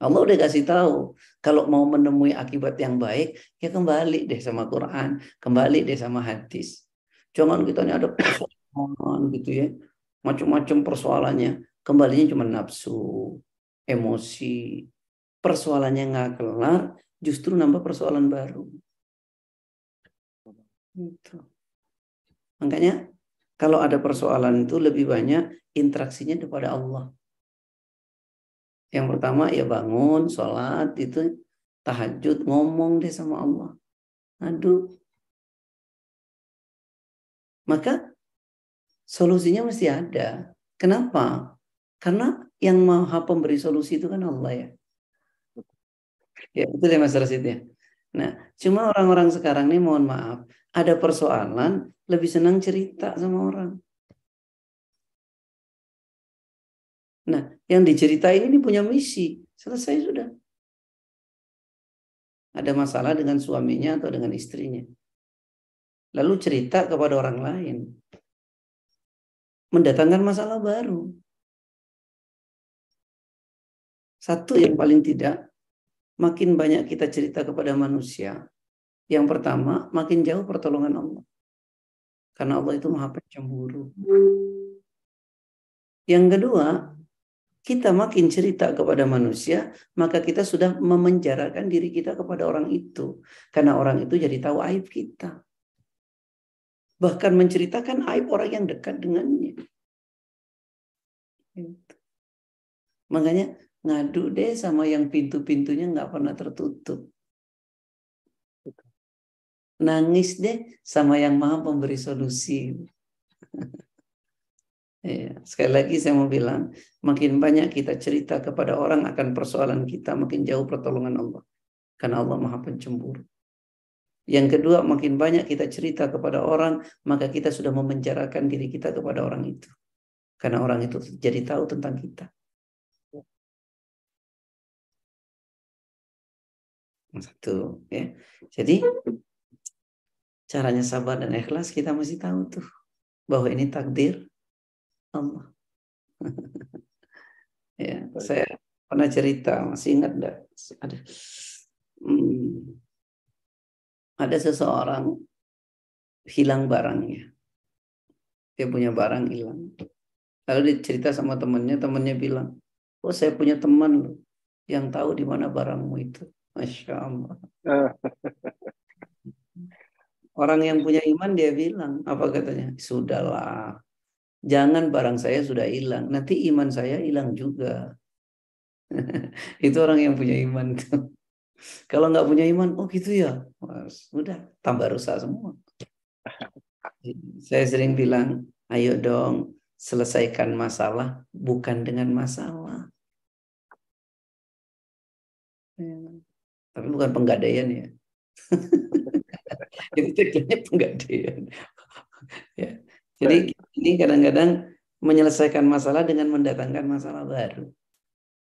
Allah udah kasih tahu, kalau mau menemui akibat yang baik, ya kembali deh sama Quran, kembali deh sama hadis. Jangan kita ini ada persoalan gitu ya, macam-macam persoalannya, kembalinya cuma nafsu, emosi, persoalannya nggak kelar, justru nambah persoalan baru. Gitu. Makanya kalau ada persoalan itu lebih banyak interaksinya kepada Allah. Yang pertama ya bangun, sholat, itu tahajud, ngomong deh sama Allah. Aduh. Maka solusinya mesti ada. Kenapa? Karena yang maha pemberi solusi itu kan Allah ya. Ya, itu ya Mas Rasidnya. Nah, cuma orang-orang sekarang ini mohon maaf, ada persoalan lebih senang cerita sama orang. Nah, yang diceritain ini punya misi. Selesai sudah. Ada masalah dengan suaminya atau dengan istrinya. Lalu cerita kepada orang lain. Mendatangkan masalah baru. Satu yang paling tidak, makin banyak kita cerita kepada manusia. Yang pertama, makin jauh pertolongan Allah. Karena Allah itu maha pencemburu. Yang kedua, kita makin cerita kepada manusia, maka kita sudah memenjarakan diri kita kepada orang itu. Karena orang itu jadi tahu aib kita. Bahkan menceritakan aib orang yang dekat dengannya. Gitu. Makanya ngadu deh sama yang pintu-pintunya nggak pernah tertutup. Nangis deh sama yang maha pemberi solusi. Ya, sekali lagi saya mau bilang, makin banyak kita cerita kepada orang akan persoalan kita, makin jauh pertolongan Allah. Karena Allah maha pencemburu. Yang kedua, makin banyak kita cerita kepada orang, maka kita sudah memenjarakan diri kita kepada orang itu. Karena orang itu jadi tahu tentang kita. Satu, ya. Jadi caranya sabar dan ikhlas kita mesti tahu tuh bahwa ini takdir Allah. ya, saya pernah cerita, masih ingat enggak? Ada, hmm, ada seseorang hilang barangnya. Dia punya barang hilang. Lalu dia cerita sama temannya, temannya bilang, oh saya punya teman yang tahu di mana barangmu itu. Masya Allah. Orang yang punya iman dia bilang, apa katanya? Sudahlah, Jangan barang saya sudah hilang, nanti iman saya hilang juga. itu orang yang punya iman. Kalau nggak punya iman, oh gitu ya, Mas, udah tambah rusak semua. saya sering bilang, ayo dong selesaikan masalah bukan dengan masalah. Tapi bukan penggadaian ya. Itu ceklanya penggadaian. ya. Jadi ini kadang-kadang menyelesaikan masalah dengan mendatangkan masalah baru.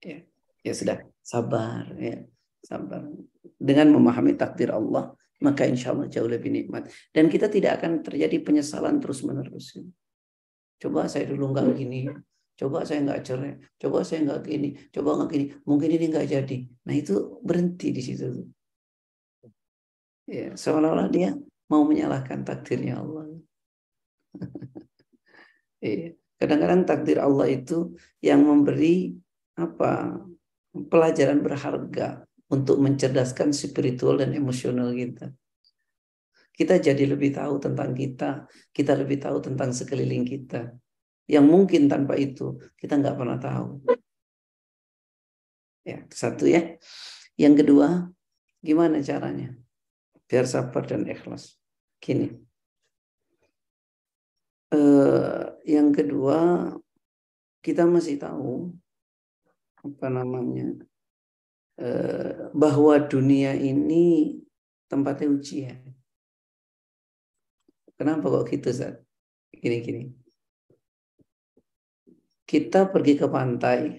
Ya, ya sudah sabar ya, sabar. Dengan memahami takdir Allah, maka insya Allah jauh lebih nikmat. Dan kita tidak akan terjadi penyesalan terus menerus. Coba saya dulu nggak gini, coba saya nggak cerai, coba saya nggak gini, coba nggak gini, mungkin ini nggak jadi. Nah itu berhenti di situ. Ya, seolah-olah dia mau menyalahkan takdirnya Allah. Iya. Kadang-kadang takdir Allah itu yang memberi apa pelajaran berharga untuk mencerdaskan spiritual dan emosional kita. Kita jadi lebih tahu tentang kita, kita lebih tahu tentang sekeliling kita. Yang mungkin tanpa itu kita nggak pernah tahu. Ya, satu ya. Yang kedua, gimana caranya? Biar sabar dan ikhlas. Gini, Eh, yang kedua, kita masih tahu apa namanya eh, bahwa dunia ini tempatnya ujian. Kenapa kok gitu, Zat? Gini-gini. Kita pergi ke pantai.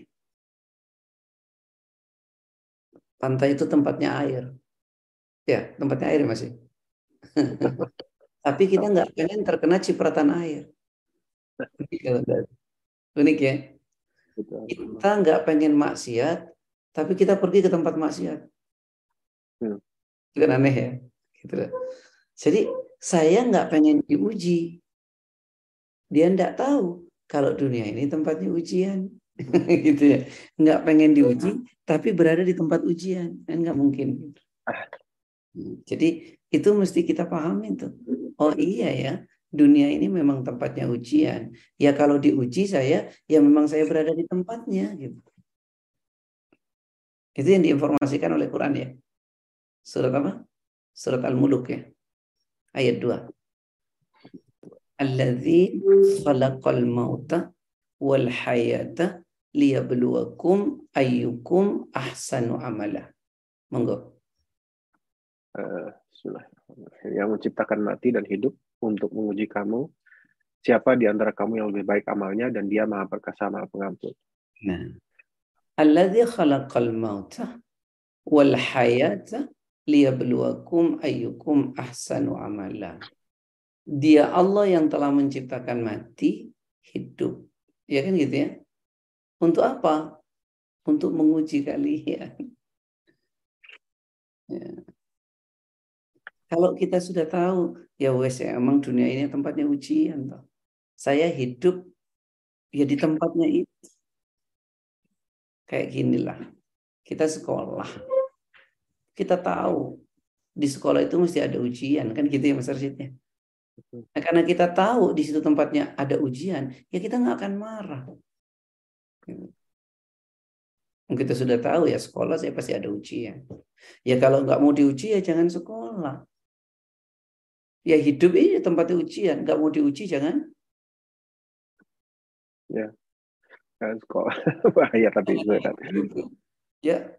Pantai itu tempatnya air. Ya, tempatnya air masih. Tapi kita nggak pengen terkena cipratan air. Unik ya. Kita nggak pengen maksiat, tapi kita pergi ke tempat maksiat. Hmm. Itu kan aneh ya. Gitu. Jadi saya nggak pengen diuji. Dia nggak tahu kalau dunia ini tempatnya ujian. gitu ya. Nggak pengen diuji, tapi berada di tempat ujian. Kan nggak mungkin. Jadi itu mesti kita pahami tuh. Oh iya ya, dunia ini memang tempatnya ujian. Ya kalau diuji saya, ya memang saya berada di tempatnya gitu. Itu yang diinformasikan oleh Quran ya. Surat apa? Surat Al-Muluk ya. Ayat 2. Alladzi khalaqal mauta wal hayata liyabluwakum ayyukum ahsanu amala. Monggo. Uh, yang menciptakan mati dan hidup untuk menguji kamu siapa di antara kamu yang lebih baik amalnya dan dia maha perkasa maha pengampun. Nah. Alladzi khalaqal mauta wal hayata liyabluwakum ayyukum ahsanu amala. Dia Allah yang telah menciptakan mati, hidup. Ya kan gitu ya? Untuk apa? Untuk menguji kalian. Ya. Kalau kita sudah tahu, ya wes ya, emang dunia ini tempatnya ujian toh. Saya hidup ya di tempatnya itu. Kayak ginilah. Kita sekolah kita tahu di sekolah itu mesti ada ujian kan gitu ya Mas Arsyid ya. Nah, karena kita tahu di situ tempatnya ada ujian, ya kita nggak akan marah. Kita sudah tahu ya sekolah saya pasti ada ujian. Ya kalau nggak mau diuji ya jangan sekolah. Ya hidup ini tempatnya ujian, nggak mau diuji jangan. Ya, jangan sekolah bahaya tapi Ya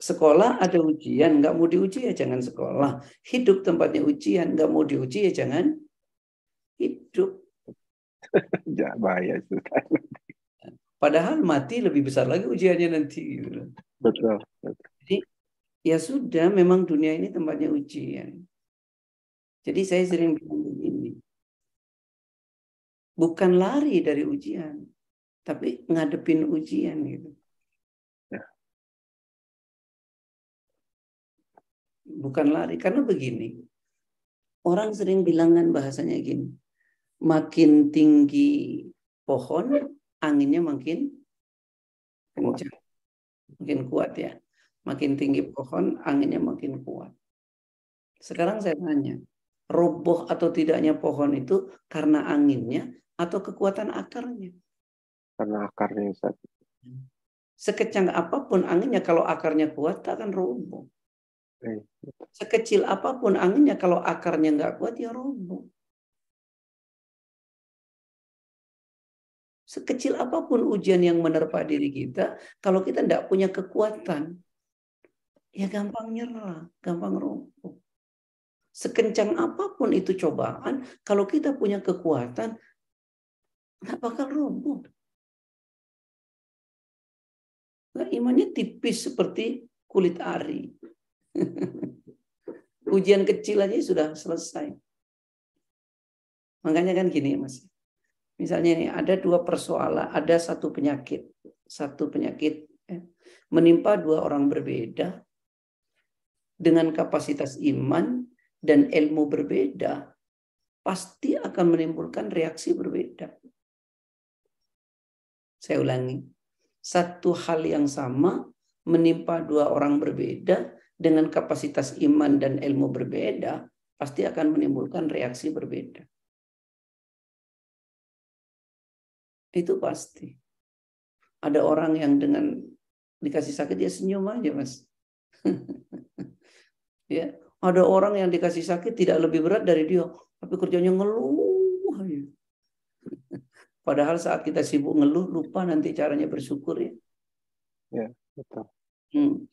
sekolah ada ujian, nggak mau diuji ya jangan sekolah. Hidup tempatnya ujian, nggak mau diuji ya jangan hidup. ya bahaya itu. Padahal mati lebih besar lagi ujiannya nanti. Gitu. Betul. Jadi ya sudah, memang dunia ini tempatnya ujian. Jadi saya sering bilang begini, bukan lari dari ujian, tapi ngadepin ujian gitu. bukan lari karena begini orang sering bilangan bahasanya gini makin tinggi pohon anginnya makin kencang makin kuat ya. Makin tinggi pohon anginnya makin kuat. Sekarang saya tanya roboh atau tidaknya pohon itu karena anginnya atau kekuatan akarnya? Karena akarnya Ustaz. sekecang apa pun anginnya kalau akarnya kuat tak akan roboh Sekecil apa pun anginnya kalau akarnya nggak kuat ya roboh. Sekecil apa pun ujian yang menerpa diri kita, kalau kita tidak punya kekuatan, ya gampang nyerah, gampang roboh. Sekencang apa pun itu cobaan, kalau kita punya kekuatan, nggak bakal roboh. Nah, imannya tipis seperti kulit ari. Ujian kecil aja sudah selesai. Makanya kan gini mas. Misalnya ini ada dua persoalan, ada satu penyakit. Satu penyakit ya, menimpa dua orang berbeda dengan kapasitas iman dan ilmu berbeda, pasti akan menimbulkan reaksi berbeda. Saya ulangi, satu hal yang sama menimpa dua orang berbeda dengan kapasitas iman dan ilmu berbeda, pasti akan menimbulkan reaksi berbeda. Itu pasti. Ada orang yang dengan dikasih sakit dia senyum aja, Mas. ya, ada orang yang dikasih sakit tidak lebih berat dari dia, tapi kerjanya ngeluh aja. Padahal saat kita sibuk ngeluh, lupa nanti caranya bersyukur ya. Ya, betul. Hmm.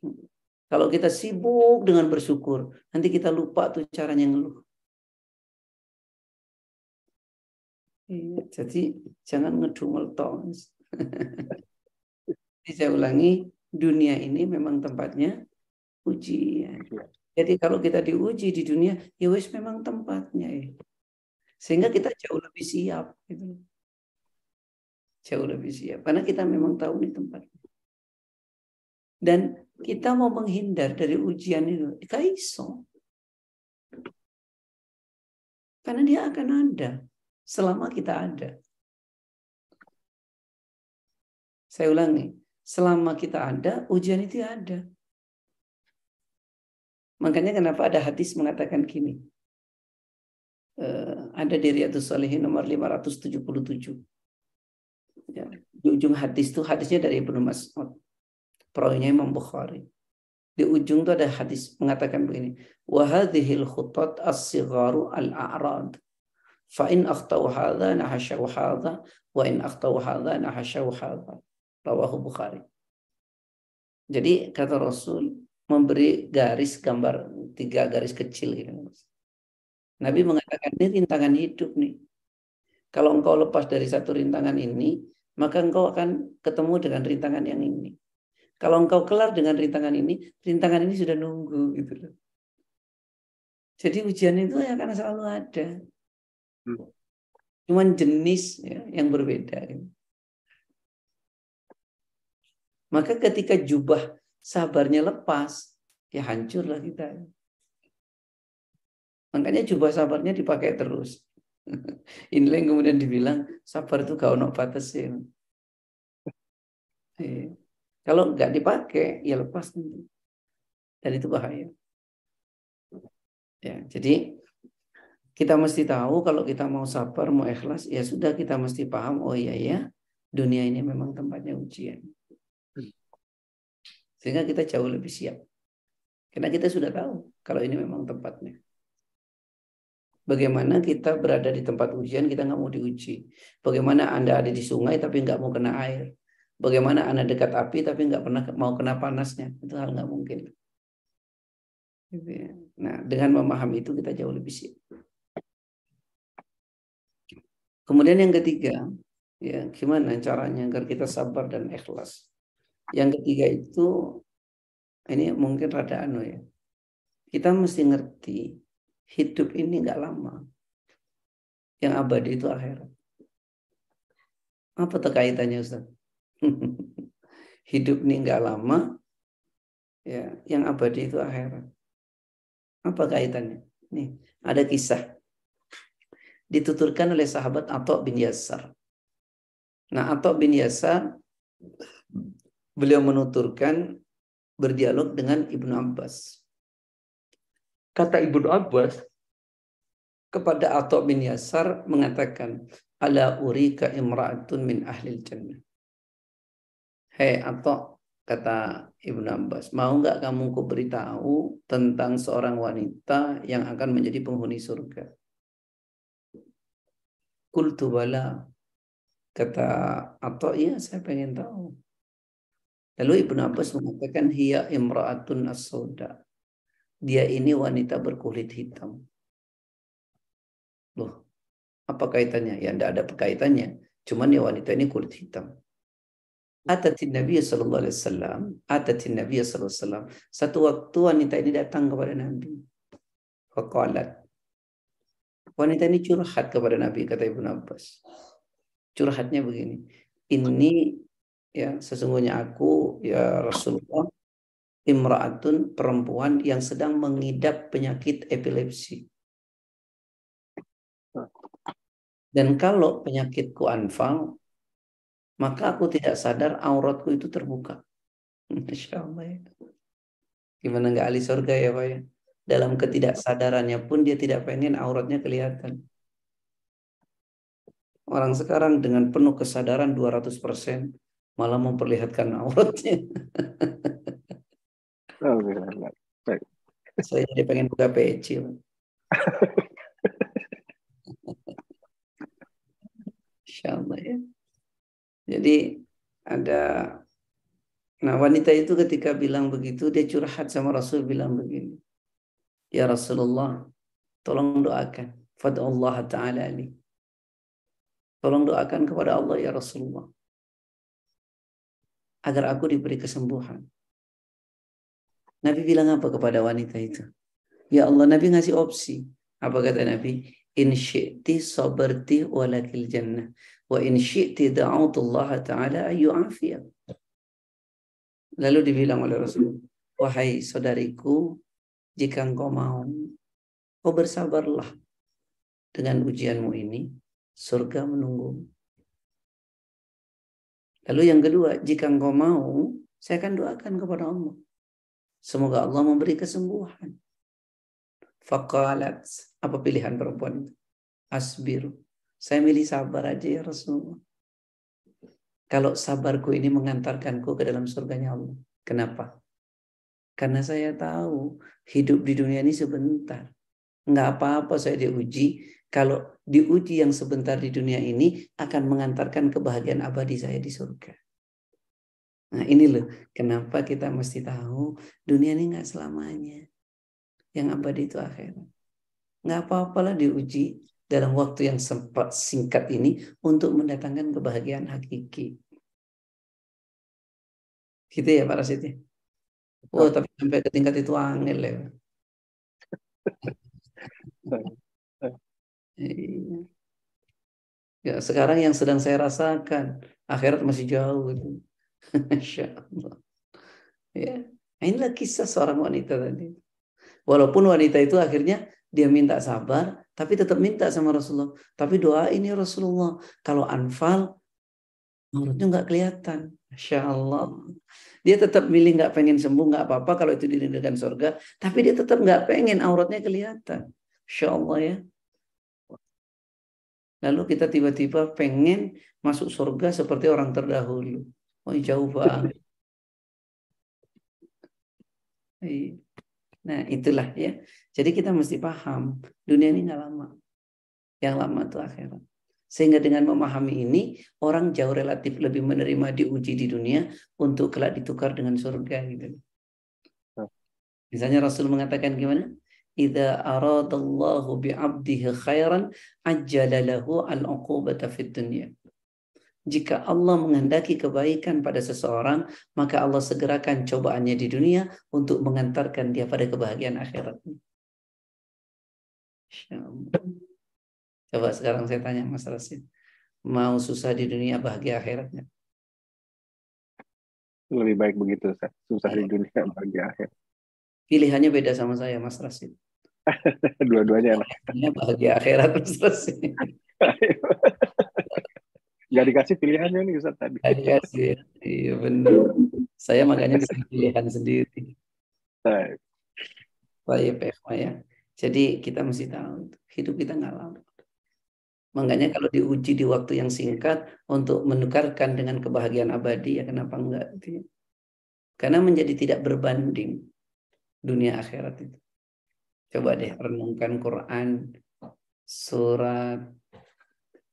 Kalau kita sibuk dengan bersyukur, nanti kita lupa tuh caranya ngeluh. Iya, jadi jangan ngedumel tong. saya ulangi, dunia ini memang tempatnya ujian. Jadi kalau kita diuji di dunia, ya wis memang tempatnya ya. Sehingga kita jauh lebih siap. Gitu. Jauh lebih siap. Karena kita memang tahu ini tempatnya. Dan kita mau menghindar dari ujian itu, kaiso. Karena dia akan ada selama kita ada. Saya ulangi, selama kita ada, ujian itu ada. Makanya kenapa ada hadis mengatakan gini. Uh, ada di Riyadus Salihin nomor 577. Ya, di ujung hadis itu hadisnya dari Ibnu Mas'ud. Perawinya Imam Bukhari. Di ujung itu ada hadis mengatakan begini. Wahadhil khutat as-sigharu al-a'rad. Fa in akhtau hadha nahasyaw hadha wa in akhtau hadha nahasyaw hadha. Rawahu Bukhari. Jadi kata Rasul memberi garis gambar tiga garis kecil gitu. Nabi mengatakan ini rintangan hidup nih. Kalau engkau lepas dari satu rintangan ini, maka engkau akan ketemu dengan rintangan yang ini. Kalau engkau kelar dengan rintangan ini, rintangan ini sudah nunggu gitu loh. Jadi ujian itu akan selalu ada. Cuman jenis ya, yang berbeda. Gitu. Maka ketika jubah sabarnya lepas, ya hancurlah kita. Makanya jubah sabarnya dipakai terus. Inilah yang kemudian dibilang sabar itu gak ono batasin. Iya. Kalau nggak dipakai, ya lepas nanti. Dan itu bahaya. Ya, jadi kita mesti tahu kalau kita mau sabar, mau ikhlas, ya sudah kita mesti paham, oh iya ya, dunia ini memang tempatnya ujian. Sehingga kita jauh lebih siap. Karena kita sudah tahu kalau ini memang tempatnya. Bagaimana kita berada di tempat ujian, kita nggak mau diuji. Bagaimana Anda ada di sungai tapi nggak mau kena air. Bagaimana Anda dekat api tapi nggak pernah mau kena panasnya. Itu hal nggak mungkin. Gitu ya. Nah, dengan memahami itu kita jauh lebih siap. Kemudian yang ketiga, ya gimana caranya agar kita sabar dan ikhlas. Yang ketiga itu ini mungkin rada anu ya. Kita mesti ngerti hidup ini nggak lama. Yang abadi itu akhirat. Apa tuh kaitannya Ustaz? hidup ini nggak lama, ya, yang abadi itu akhirat. Apa kaitannya? Nih, ada kisah dituturkan oleh sahabat Atok bin Yasar. Nah, Atok bin Yasar beliau menuturkan berdialog dengan Ibnu Abbas. Kata Ibnu Abbas kepada Atok bin Yasar mengatakan, Ala urika imra'atun min ahli jannah. Hei Atok, kata Ibnu Abbas, mau nggak kamu ku beritahu tentang seorang wanita yang akan menjadi penghuni surga? Kultu bala. Kata Atok, iya saya pengen tahu. Lalu Ibnu Abbas mengatakan hiya imra'atun as Dia ini wanita berkulit hitam. Loh, apa kaitannya? Ya tidak ada kaitannya. Cuman ya wanita ini kulit hitam. Atatin Nabi sallallahu alaihi wasallam, atatin Nabi sallallahu alaihi wasallam. Satu waktu wanita ini datang kepada Nabi. Faqalat. Wanita ini curhat kepada Nabi kata Ibnu Abbas. Curhatnya begini. Ini ya sesungguhnya aku ya Rasulullah imra'atun perempuan yang sedang mengidap penyakit epilepsi. Dan kalau penyakitku anfal, maka aku tidak sadar auratku itu terbuka. Masya Allah ya. Gimana nggak ahli surga ya Pak ya? Dalam ketidaksadarannya pun dia tidak pengen auratnya kelihatan. Orang sekarang dengan penuh kesadaran 200% malah memperlihatkan auratnya. Oh. Saya jadi pengen buka peci. Insya Allah ya. Jadi ada Nah wanita itu ketika bilang begitu dia curhat sama Rasul bilang begini. Ya Rasulullah, tolong doakan. Allah ta'ala ali. Tolong doakan kepada Allah ya Rasulullah agar aku diberi kesembuhan. Nabi bilang apa kepada wanita itu? Ya Allah, Nabi ngasih opsi. Apa kata Nabi? In syi'ti sabarti walakil jannah. Wa in syi'ti da'autullaha ta'ala ayu afiyah. Lalu dibilang oleh Rasul, Wahai saudariku, jika engkau mau, kau bersabarlah dengan ujianmu ini, surga menunggu. Lalu yang kedua, jika engkau mau, saya akan doakan kepada Allah. Semoga Allah memberi kesembuhan. Fakalat, apa pilihan perempuan itu? Asbiru. Saya milih sabar aja ya Rasulullah. Kalau sabarku ini mengantarkanku ke dalam surganya Allah. Kenapa? Karena saya tahu hidup di dunia ini sebentar. Enggak apa-apa saya diuji. Kalau diuji yang sebentar di dunia ini akan mengantarkan kebahagiaan abadi saya di surga. Nah ini loh kenapa kita mesti tahu dunia ini enggak selamanya. Yang abadi itu akhirat. Enggak apa-apalah diuji dalam waktu yang sempat singkat ini untuk mendatangkan kebahagiaan hakiki. Gitu ya Pak Rasid ya? Oh, tapi sampai ke tingkat itu angel ya. Ya, sekarang yang sedang saya rasakan, akhirat masih jauh itu. Masya Allah. Ya. Inilah kisah seorang wanita tadi. Walaupun wanita itu akhirnya dia minta sabar, tapi tetap minta sama Rasulullah. Tapi doa ini Rasulullah. Kalau anfal, menurutnya nggak kelihatan. Masya Allah. Dia tetap milih nggak pengen sembuh, nggak apa-apa kalau itu dirindukan surga. Tapi dia tetap nggak pengen auratnya kelihatan. Masya Allah ya. Lalu kita tiba-tiba pengen masuk surga seperti orang terdahulu. Oh jauh banget. Iya. Nah itulah ya. Jadi kita mesti paham dunia ini nggak lama. Yang lama itu akhirat. Sehingga dengan memahami ini orang jauh relatif lebih menerima diuji di dunia untuk kelak ditukar dengan surga gitu. Misalnya Rasul mengatakan gimana? Idza aradallahu bi'abdihi khairan ajjala lahu al-uqubata fid dunya. Jika Allah menghendaki kebaikan pada seseorang, maka Allah segerakan cobaannya di dunia untuk mengantarkan dia pada kebahagiaan akhirat. Coba sekarang saya tanya Mas Rasid. Mau susah di dunia, bahagia akhiratnya? Lebih baik begitu, susah di dunia, bahagia akhirat. Pilihannya beda sama saya, Mas Rasid. Dua-duanya enak. bahagia akhirat, Mas Rasid. Gak dikasih pilihannya nih Ustaz tadi. Gak dikasih. Iya benar. Saya makanya bisa pilihan sendiri. Baik. Baik, ya. Jadi kita mesti tahu hidup kita nggak lama. Makanya kalau diuji di waktu yang singkat untuk menukarkan dengan kebahagiaan abadi, ya kenapa enggak? Gitu ya. Karena menjadi tidak berbanding dunia akhirat itu. Coba deh renungkan Quran surat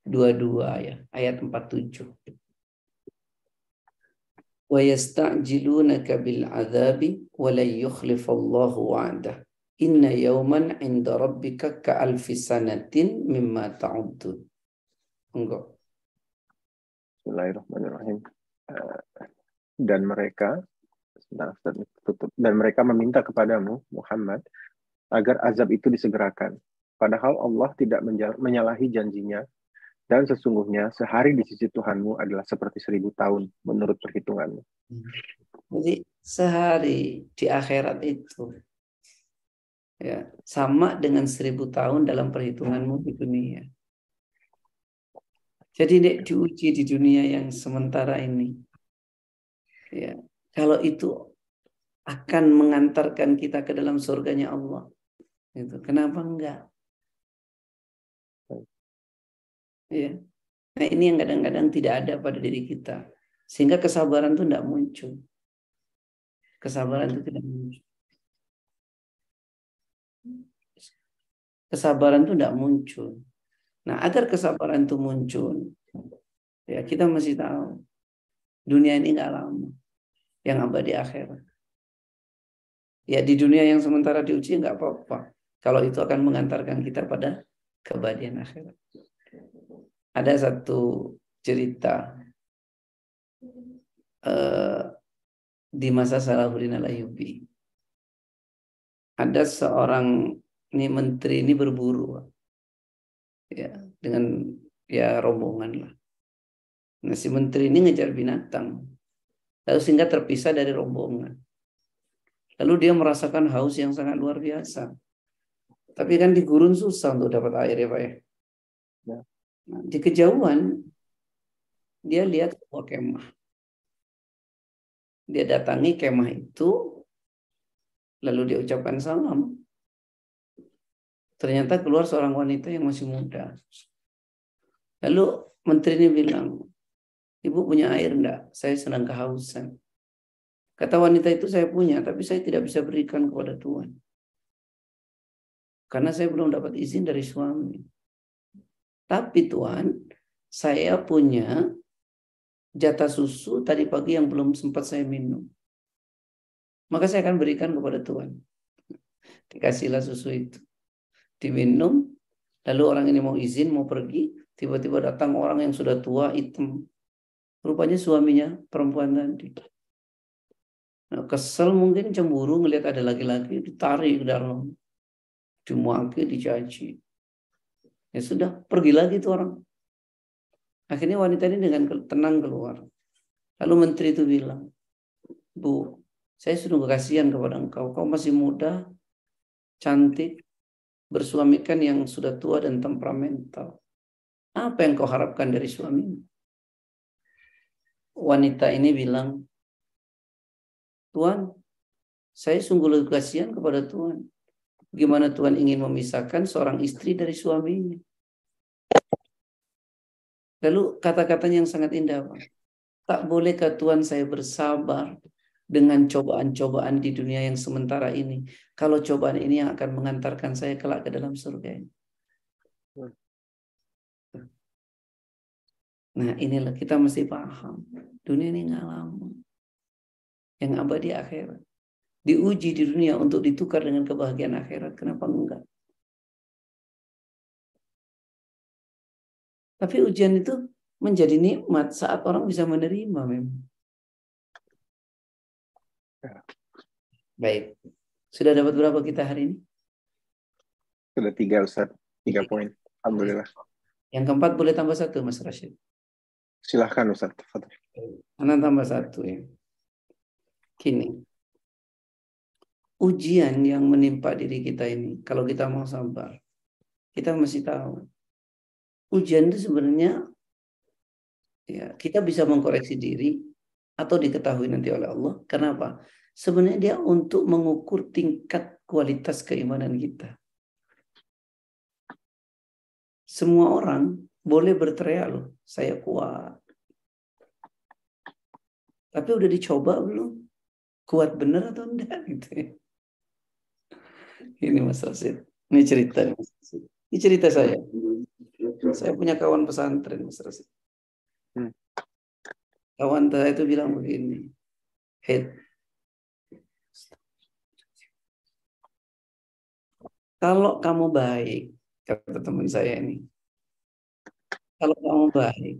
22 ya, ayat 47. Wa yasta'jilunaka bil 'adzabi wa la. Inna yawman inda rabbika ka'alfi sanatin mimma ta'udun. Enggak. Bismillahirrahmanirrahim. Eh, dan mereka dan mereka meminta kepadamu Muhammad agar azab itu disegerakan. Padahal Allah tidak menyalahi janjinya dan sesungguhnya sehari di sisi Tuhanmu adalah seperti seribu tahun menurut perhitunganmu. Jadi sehari di akhirat itu ya sama dengan seribu tahun dalam perhitunganmu di dunia. Jadi nek diuji di dunia yang sementara ini, ya kalau itu akan mengantarkan kita ke dalam surganya Allah, itu kenapa enggak? Ya. Nah ini yang kadang-kadang tidak ada pada diri kita, sehingga kesabaran itu tidak muncul. Kesabaran itu tidak muncul. Kesabaran itu tidak muncul. Nah, agar kesabaran itu muncul, ya kita mesti tahu dunia ini nggak lama, yang abadi akhirat. Ya di dunia yang sementara diuji nggak apa-apa. Kalau itu akan mengantarkan kita pada keabadian akhirat. Ada satu cerita uh, di masa Salahuddin Al-Ayyubi. Ada seorang ini menteri ini berburu ya dengan ya rombongan lah. Nah si menteri ini ngejar binatang. Lalu sehingga terpisah dari rombongan. Lalu dia merasakan haus yang sangat luar biasa. Tapi kan di gurun susah untuk dapat air ya pak ya, ya. Nah, di kejauhan dia lihat sebuah kemah. Dia datangi kemah itu, lalu dia ucapkan salam. Ternyata keluar seorang wanita yang masih muda. Lalu menteri ini bilang, ibu punya air enggak? Saya sedang kehausan. Kata wanita itu saya punya, tapi saya tidak bisa berikan kepada Tuhan. Karena saya belum dapat izin dari suami. Tapi Tuhan, saya punya jatah susu tadi pagi yang belum sempat saya minum. Maka saya akan berikan kepada Tuhan. Dikasihlah susu itu. Diminum, lalu orang ini mau izin, mau pergi, tiba-tiba datang orang yang sudah tua, hitam. Rupanya suaminya perempuan tadi. Nah, kesel mungkin cemburu ngelihat ada laki-laki ditarik ke dalam. Dimaki, dicaci. Ya sudah, pergi lagi tuh orang. Akhirnya wanita ini dengan tenang keluar. Lalu menteri itu bilang, Bu, saya sudah kasihan kepada engkau. Kau masih muda, cantik, bersuamikan yang sudah tua dan temperamental. Apa yang kau harapkan dari suamimu? Wanita ini bilang, Tuhan, saya sungguh lebih kasihan kepada Tuhan. Gimana Tuhan ingin memisahkan seorang istri dari suaminya. Lalu kata-katanya yang sangat indah. Pak. Tak bolehkah Tuhan saya bersabar dengan cobaan-cobaan di dunia yang sementara ini. Kalau cobaan ini yang akan mengantarkan saya kelak ke dalam surga ini. Nah inilah kita mesti paham. Dunia ini nggak lama yang abadi akhirat. Diuji di dunia untuk ditukar dengan kebahagiaan akhirat. Kenapa enggak? Tapi ujian itu menjadi nikmat saat orang bisa menerima memang. Baik. Sudah dapat berapa kita hari ini? Sudah tiga Ustaz. Tiga poin. Alhamdulillah. Yang keempat boleh tambah satu Mas Rashid. Silahkan Ustaz. Anak tambah satu ya. Gini, ujian yang menimpa diri kita ini, kalau kita mau sabar, kita mesti tahu. Ujian itu sebenarnya ya kita bisa mengkoreksi diri atau diketahui nanti oleh Allah. Kenapa? Sebenarnya dia untuk mengukur tingkat kualitas keimanan kita. Semua orang boleh berteriak loh, saya kuat. Tapi udah dicoba belum? kuat bener atau enggak gitu ya. Ini Mas Rasid. Ini cerita. Ini cerita saya. Saya punya kawan pesantren Mas Rasid. Kawan saya itu bilang begini. Head. Kalau kamu baik, kata teman saya ini. Kalau kamu baik,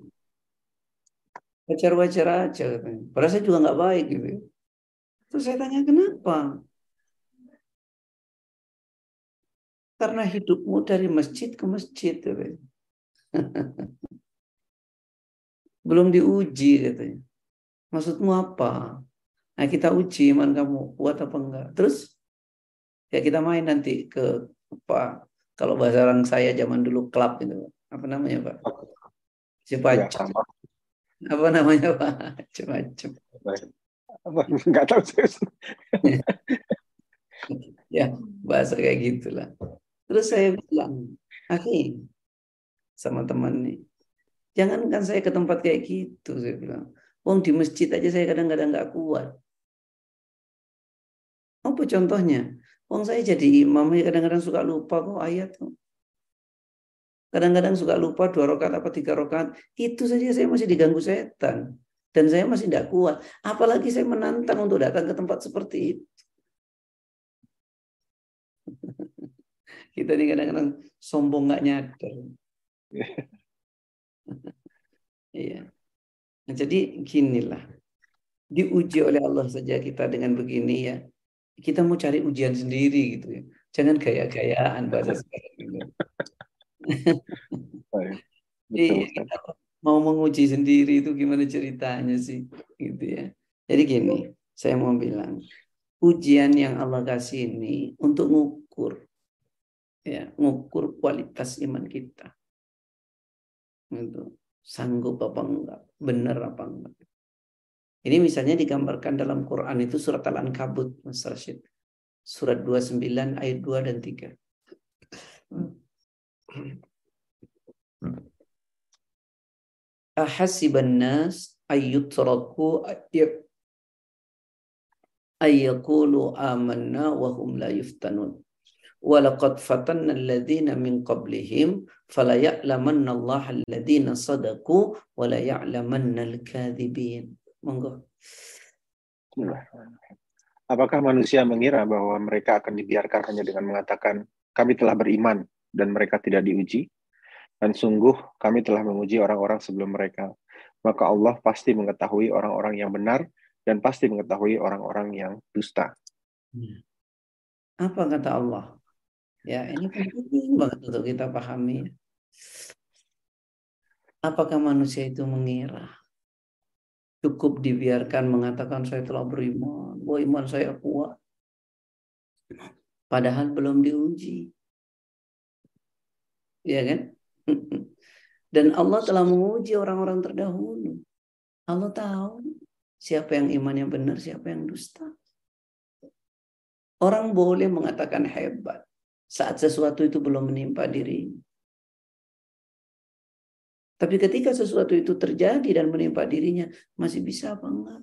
wajar-wajar aja katanya. Padahal saya juga nggak baik gitu. Ya. Terus saya tanya kenapa? Karena hidupmu dari masjid ke masjid. Belum diuji katanya. Maksudmu apa? Nah kita uji iman kamu kuat apa enggak. Terus ya kita main nanti ke apa kalau bahasa orang saya zaman dulu klub itu apa namanya pak? Cepacam. Ya, apa namanya pak? Macam-macam nggak tahu sih ya bahasa kayak gitulah terus saya bilang Aki sama teman nih jangankan saya ke tempat kayak gitu saya bilang Wong di masjid aja saya kadang-kadang nggak kuat apa contohnya Wong saya jadi imam kadang-kadang suka lupa kok ayat tuh kadang-kadang suka lupa dua rakaat apa tiga rakaat itu saja saya masih diganggu setan dan saya masih tidak kuat. Apalagi saya menantang untuk datang ke tempat seperti itu. Kita ini kadang-kadang sombong nggak nyadar. Iya. nah, jadi ginilah. Diuji oleh Allah saja kita dengan begini ya. Kita mau cari ujian sendiri gitu ya. Jangan gaya-gayaan bahasa sekarang gitu. Iya, mau menguji sendiri itu gimana ceritanya sih gitu ya jadi gini saya mau bilang ujian yang Allah kasih ini untuk ngukur ya ngukur kualitas iman kita itu sanggup apa enggak benar apa enggak Ini misalnya digambarkan dalam Quran itu surat Al-Ankabut, Mas Rashid. Surat 29 ayat 2 dan 3. Ahasiban nas ayyutraku ayyakulu amanna wa hum la yuftanun. Walaqad fatanna alladhina min qablihim fala ya'lamanna Allah alladhina sadaku wa la ya'lamanna al-kadhibin. Monggo. Apakah manusia mengira bahwa mereka akan dibiarkan hanya dengan mengatakan kami telah beriman dan mereka tidak diuji? Dan sungguh kami telah menguji orang-orang sebelum mereka. Maka Allah pasti mengetahui orang-orang yang benar dan pasti mengetahui orang-orang yang dusta. Hmm. Apa kata Allah? Ya, ini penting banget untuk kita pahami. Apakah manusia itu mengira cukup dibiarkan mengatakan saya telah beriman, bahwa iman saya kuat. Padahal belum diuji. Ya kan? Dan Allah telah menguji orang-orang terdahulu. Allah tahu siapa yang imannya benar, siapa yang dusta. Orang boleh mengatakan hebat saat sesuatu itu belum menimpa dirinya. Tapi ketika sesuatu itu terjadi dan menimpa dirinya, masih bisa apa enggak?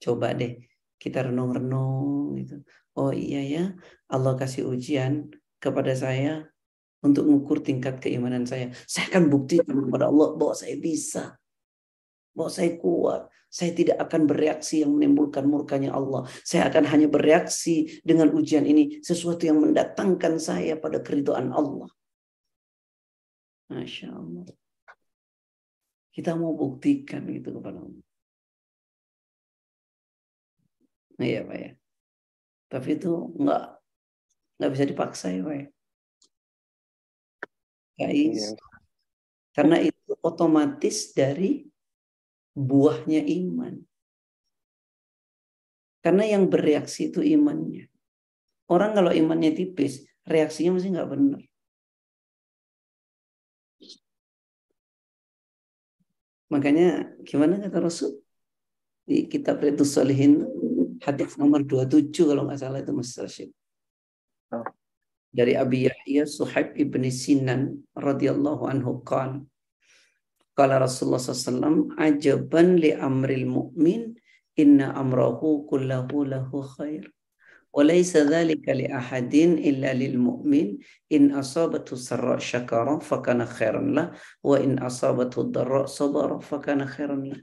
Coba deh kita renung-renung gitu. Oh iya ya, Allah kasih ujian kepada saya untuk mengukur tingkat keimanan saya. Saya akan buktikan kepada Allah bahwa saya bisa. Bahwa saya kuat. Saya tidak akan bereaksi yang menimbulkan murkanya Allah. Saya akan hanya bereaksi dengan ujian ini. Sesuatu yang mendatangkan saya pada keridhaan Allah. Masya Allah. Kita mau buktikan itu kepada Allah. Iya Pak ya. Tapi itu enggak nggak bisa dipaksa ya Pak ya. Guys. Iya. Karena itu otomatis dari buahnya iman. Karena yang bereaksi itu imannya. Orang kalau imannya tipis, reaksinya mesti nggak benar. Makanya gimana kata Rasul di kitab Riyadhus Salihin hadis nomor 27 kalau nggak salah itu Mas Rashid. Oh. Dari Abi Yahya Suhaib ibni Sinan radhiyallahu anhu kan Kala Rasulullah SAW ajaban li amril mu'min inna amrahu kullahu lahu khair. وليس ذلك لأحد إلا للمؤمن إن أصابته السراء شكر فكان خيرا له وإن أصابته الضراء صبر فكان خيرا له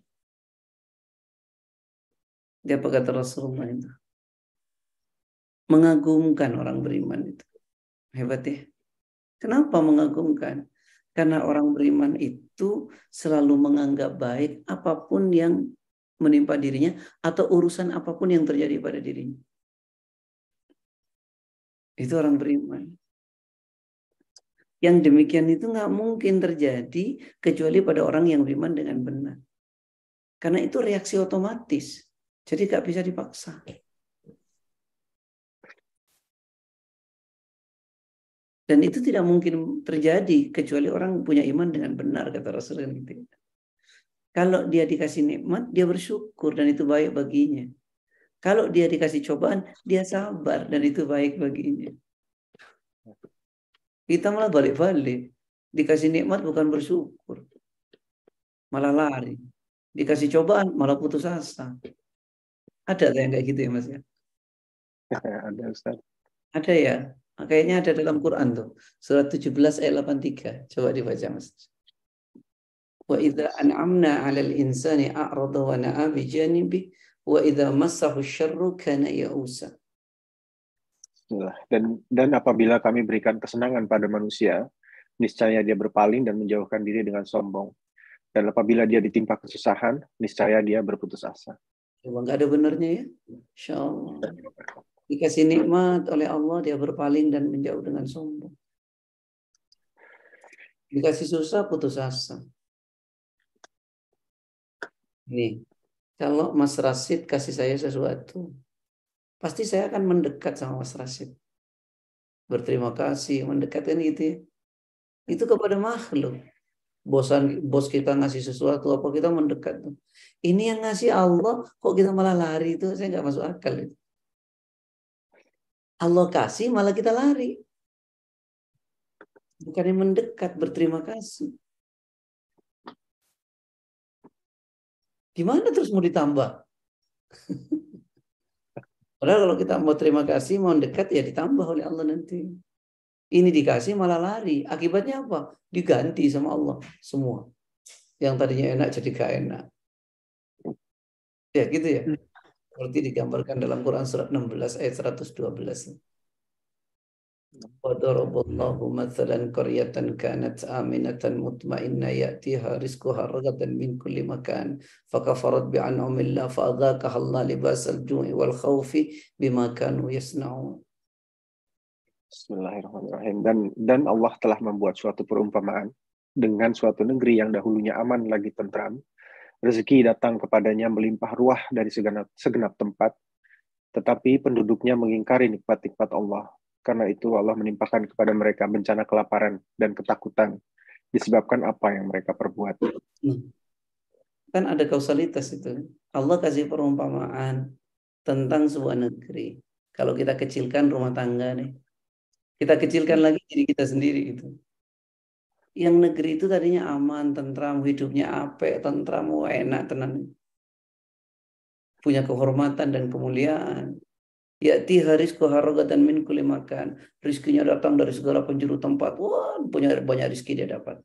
Dia apa kata Rasulullah itu? Mengagumkan orang beriman itu. Hebat ya. Kenapa mengagumkan? Karena orang beriman itu selalu menganggap baik apa pun yang menimpa dirinya atau urusan apa pun yang terjadi pada dirinya. Itu orang beriman. Yang demikian itu nggak mungkin terjadi kecuali pada orang yang beriman dengan benar. Karena itu reaksi otomatis. Jadi nggak bisa dipaksa. Dan itu tidak mungkin terjadi kecuali orang punya iman dengan benar kata Rasulullah. Gitu. Kalau dia dikasih nikmat, dia bersyukur dan itu baik baginya. Kalau dia dikasih cobaan, dia sabar dan itu baik baginya. Kita malah balik-balik. Dikasih nikmat bukan bersyukur. Malah lari. Dikasih cobaan malah putus asa. Ada yang kayak gitu ya Mas ya? Ada Ustaz. Ada ya? Kayaknya ada dalam Quran tuh. Surat 17 ayat 83. Coba dibaca Mas. Wa idza an'amna 'alal insani a'rada wa na'a bi janibi wa idza massahu syarru kana ya'usa. Dan dan apabila kami berikan kesenangan pada manusia, niscaya dia berpaling dan menjauhkan diri dengan sombong. Dan apabila dia ditimpa kesusahan, niscaya dia berputus asa. Coba nggak ada benernya ya? Insya Allah. Dikasih nikmat oleh Allah, dia berpaling dan menjauh dengan sombong. Dikasih susah, putus asa. Nih, kalau Mas Rasid kasih saya sesuatu, pasti saya akan mendekat sama Mas Rasid. Berterima kasih, mendekatkan gitu ya. Itu kepada makhluk. bosan bos kita ngasih sesuatu apa kita mendekat tuh. Ini yang ngasih Allah kok kita malah lari itu saya nggak masuk akal itu. Allah kasih malah kita lari. Bukannya mendekat berterima kasih. Gimana terus mau ditambah? Padahal kalau kita mau terima kasih, mau dekat ya ditambah oleh Allah nanti. Ini dikasih malah lari. Akibatnya apa? Diganti sama Allah semua. Yang tadinya enak jadi gak enak. Ya gitu ya seperti digambarkan dalam Quran surat 16 ayat 112. Wadaraballahu mathalan qaryatan kanat aminatan mutmainna ya'tiha rizquha ragadan min kulli makan fakafarat bi an'amillah fa adhaqaha Allah libasal ju'i wal khawfi bima kanu yasna'un. Bismillahirrahmanirrahim dan dan Allah telah membuat suatu perumpamaan dengan suatu negeri yang dahulunya aman lagi tentram Rezeki datang kepadanya melimpah ruah dari segenap, segenap tempat. Tetapi penduduknya mengingkari nikmat-nikmat Allah. Karena itu Allah menimpakan kepada mereka bencana kelaparan dan ketakutan disebabkan apa yang mereka perbuat. Hmm. Kan ada kausalitas itu. Allah kasih perumpamaan tentang sebuah negeri. Kalau kita kecilkan rumah tangga nih, kita kecilkan lagi diri kita sendiri itu. Yang negeri itu tadinya aman, tentram, hidupnya apik, tentram, enak, tenang. Punya kehormatan dan kemuliaan. Ya'ti harisku harogatan min kulli makan. Rizkinya datang dari segala penjuru tempat. Wah, punya banyak rizki dia dapat.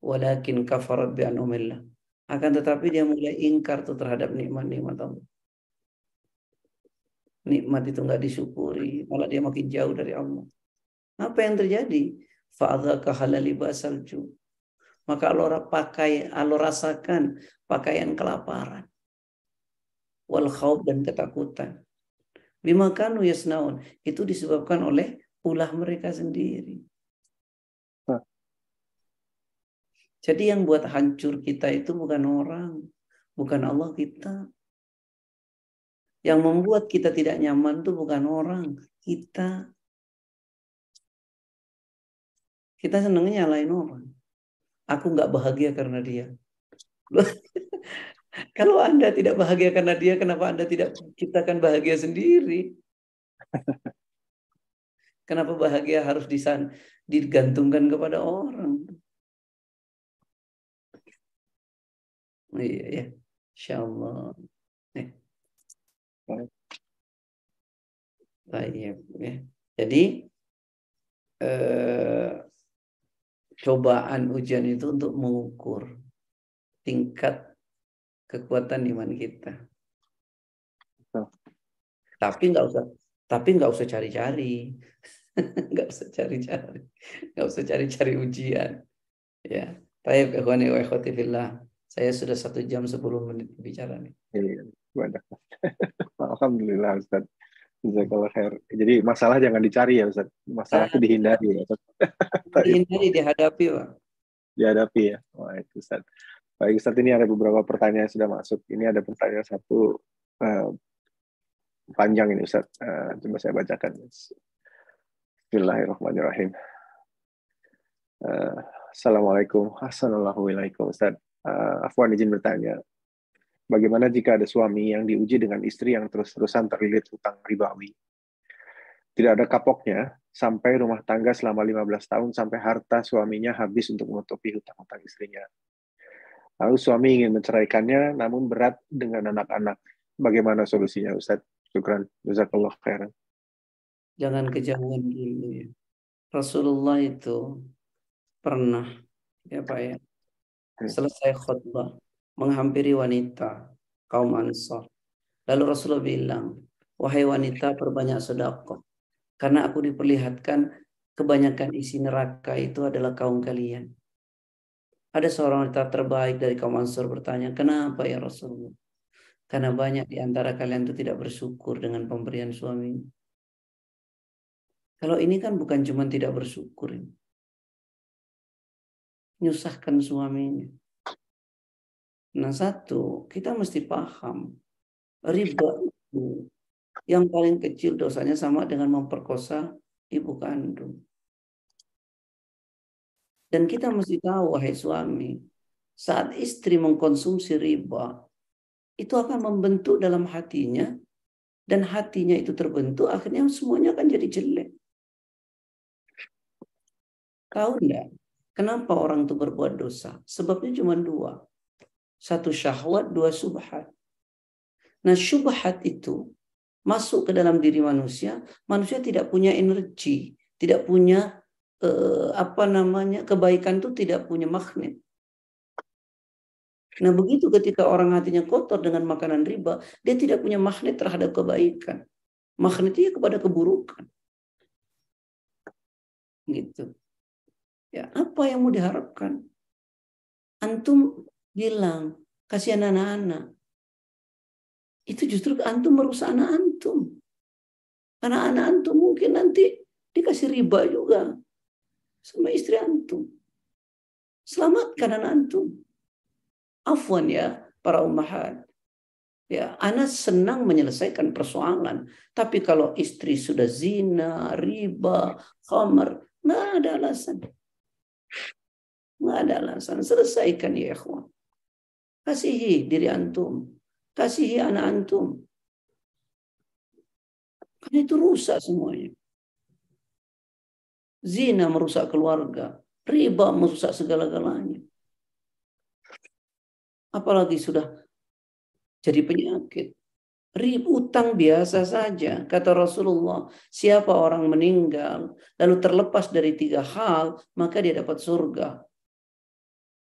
Walakin kafarat bi anumillah. Akan tetapi dia mulai ingkar tuh terhadap nikmat-nikmat Allah. Nikmat itu nggak disyukuri, malah dia makin jauh dari Allah. Apa yang terjadi? Fa'adzaka halali basalju. Maka Allah pakai, Allah rasakan pakaian kelaparan. Wal khawb dan ketakutan. Bima kanu yasnaun. Itu disebabkan oleh ulah mereka sendiri. Jadi yang buat hancur kita itu bukan orang, bukan Allah kita. Yang membuat kita tidak nyaman itu bukan orang, kita. Kita senangnya nyalain orang. Aku nggak bahagia karena dia. Kalau Anda tidak bahagia karena dia, kenapa Anda tidak ciptakan bahagia sendiri? Kenapa bahagia harus disan digantungkan kepada orang? Oh, iya ya, Insya Allah. Eh. Baik ya. Jadi eh, cobaan ujian itu untuk mengukur tingkat kekuatan iman kita. Tapi nggak usah, tapi nggak usah cari-cari, nggak usah cari-cari, nggak usah cari-cari ujian. Ya, Tayyib ikhwani wa ikhwati fillah. Saya sudah satu jam sepuluh menit bicara nih. Iya, Alhamdulillah Ustaz. Jazakallah khair. Jadi masalah jangan dicari ya Ustaz. Masalah itu dihindari ya Ustaz. Dihindari, dihadapi Pak. Dihadapi ya. Wah itu Ustaz. Baik Ustaz, ini ada beberapa pertanyaan yang sudah masuk. Ini ada pertanyaan satu uh, panjang ini Ustaz. Uh, coba saya bacakan. Bismillahirrahmanirrahim. Uh, Assalamualaikum. Assalamualaikum Ustaz. Uh, Afwan izin bertanya. Bagaimana jika ada suami yang diuji dengan istri yang terus-terusan terlilit hutang ribawi? Tidak ada kapoknya sampai rumah tangga selama 15 tahun sampai harta suaminya habis untuk menutupi hutang-hutang istrinya Lalu suami ingin menceraikannya, namun berat dengan anak-anak. Bagaimana solusinya, Ustaz? Syukran. Jazakallah khairan. Jangan kejauhan dulu ya. Rasulullah itu pernah, ya Pak ya, hmm. selesai khutbah, menghampiri wanita, kaum Ansar. Lalu Rasulullah bilang, wahai wanita perbanyak sedekah. Karena aku diperlihatkan kebanyakan isi neraka itu adalah kaum kalian. Ada seorang wanita terbaik dari kaum Ansor bertanya, kenapa ya Rasulullah? Karena banyak di antara kalian itu tidak bersyukur dengan pemberian suami. Kalau ini kan bukan cuma tidak bersyukur. Nyusahkan suaminya. Nah satu, kita mesti paham. Riba itu yang paling kecil dosanya sama dengan memperkosa ibu kandung. Dan kita mesti tahu, wahai suami, saat istri mengkonsumsi riba, itu akan membentuk dalam hatinya, dan hatinya itu terbentuk, akhirnya semuanya akan jadi jelek. Tahu enggak? Kenapa orang itu berbuat dosa? Sebabnya cuma dua. Satu syahwat, dua subhat. Nah syubhat itu masuk ke dalam diri manusia, manusia tidak punya energi, tidak punya eh, apa namanya kebaikan itu tidak punya magnet. Nah begitu ketika orang hatinya kotor dengan makanan riba, dia tidak punya magnet terhadap kebaikan. Magnetnya kepada keburukan. Gitu. Ya, apa yang mau diharapkan? Antum bilang, kasihan anak-anak. Itu justru antum merusak anak antum. Karena anak antum mungkin nanti dikasih riba juga sama istri antum. Selamatkan anak antum. Afwan ya para ummahat. Ya, anak senang menyelesaikan persoalan. Tapi kalau istri sudah zina, riba, khamar, nggak ada alasan. Nggak ada alasan. Selesaikan ya ikhwan. Kasihi diri antum. Kasihi anak antum. Karena itu rusak semuanya. Zina merusak keluarga. Riba merusak segala-galanya. Apalagi sudah jadi penyakit. Rib utang biasa saja. Kata Rasulullah, siapa orang meninggal lalu terlepas dari tiga hal, maka dia dapat surga.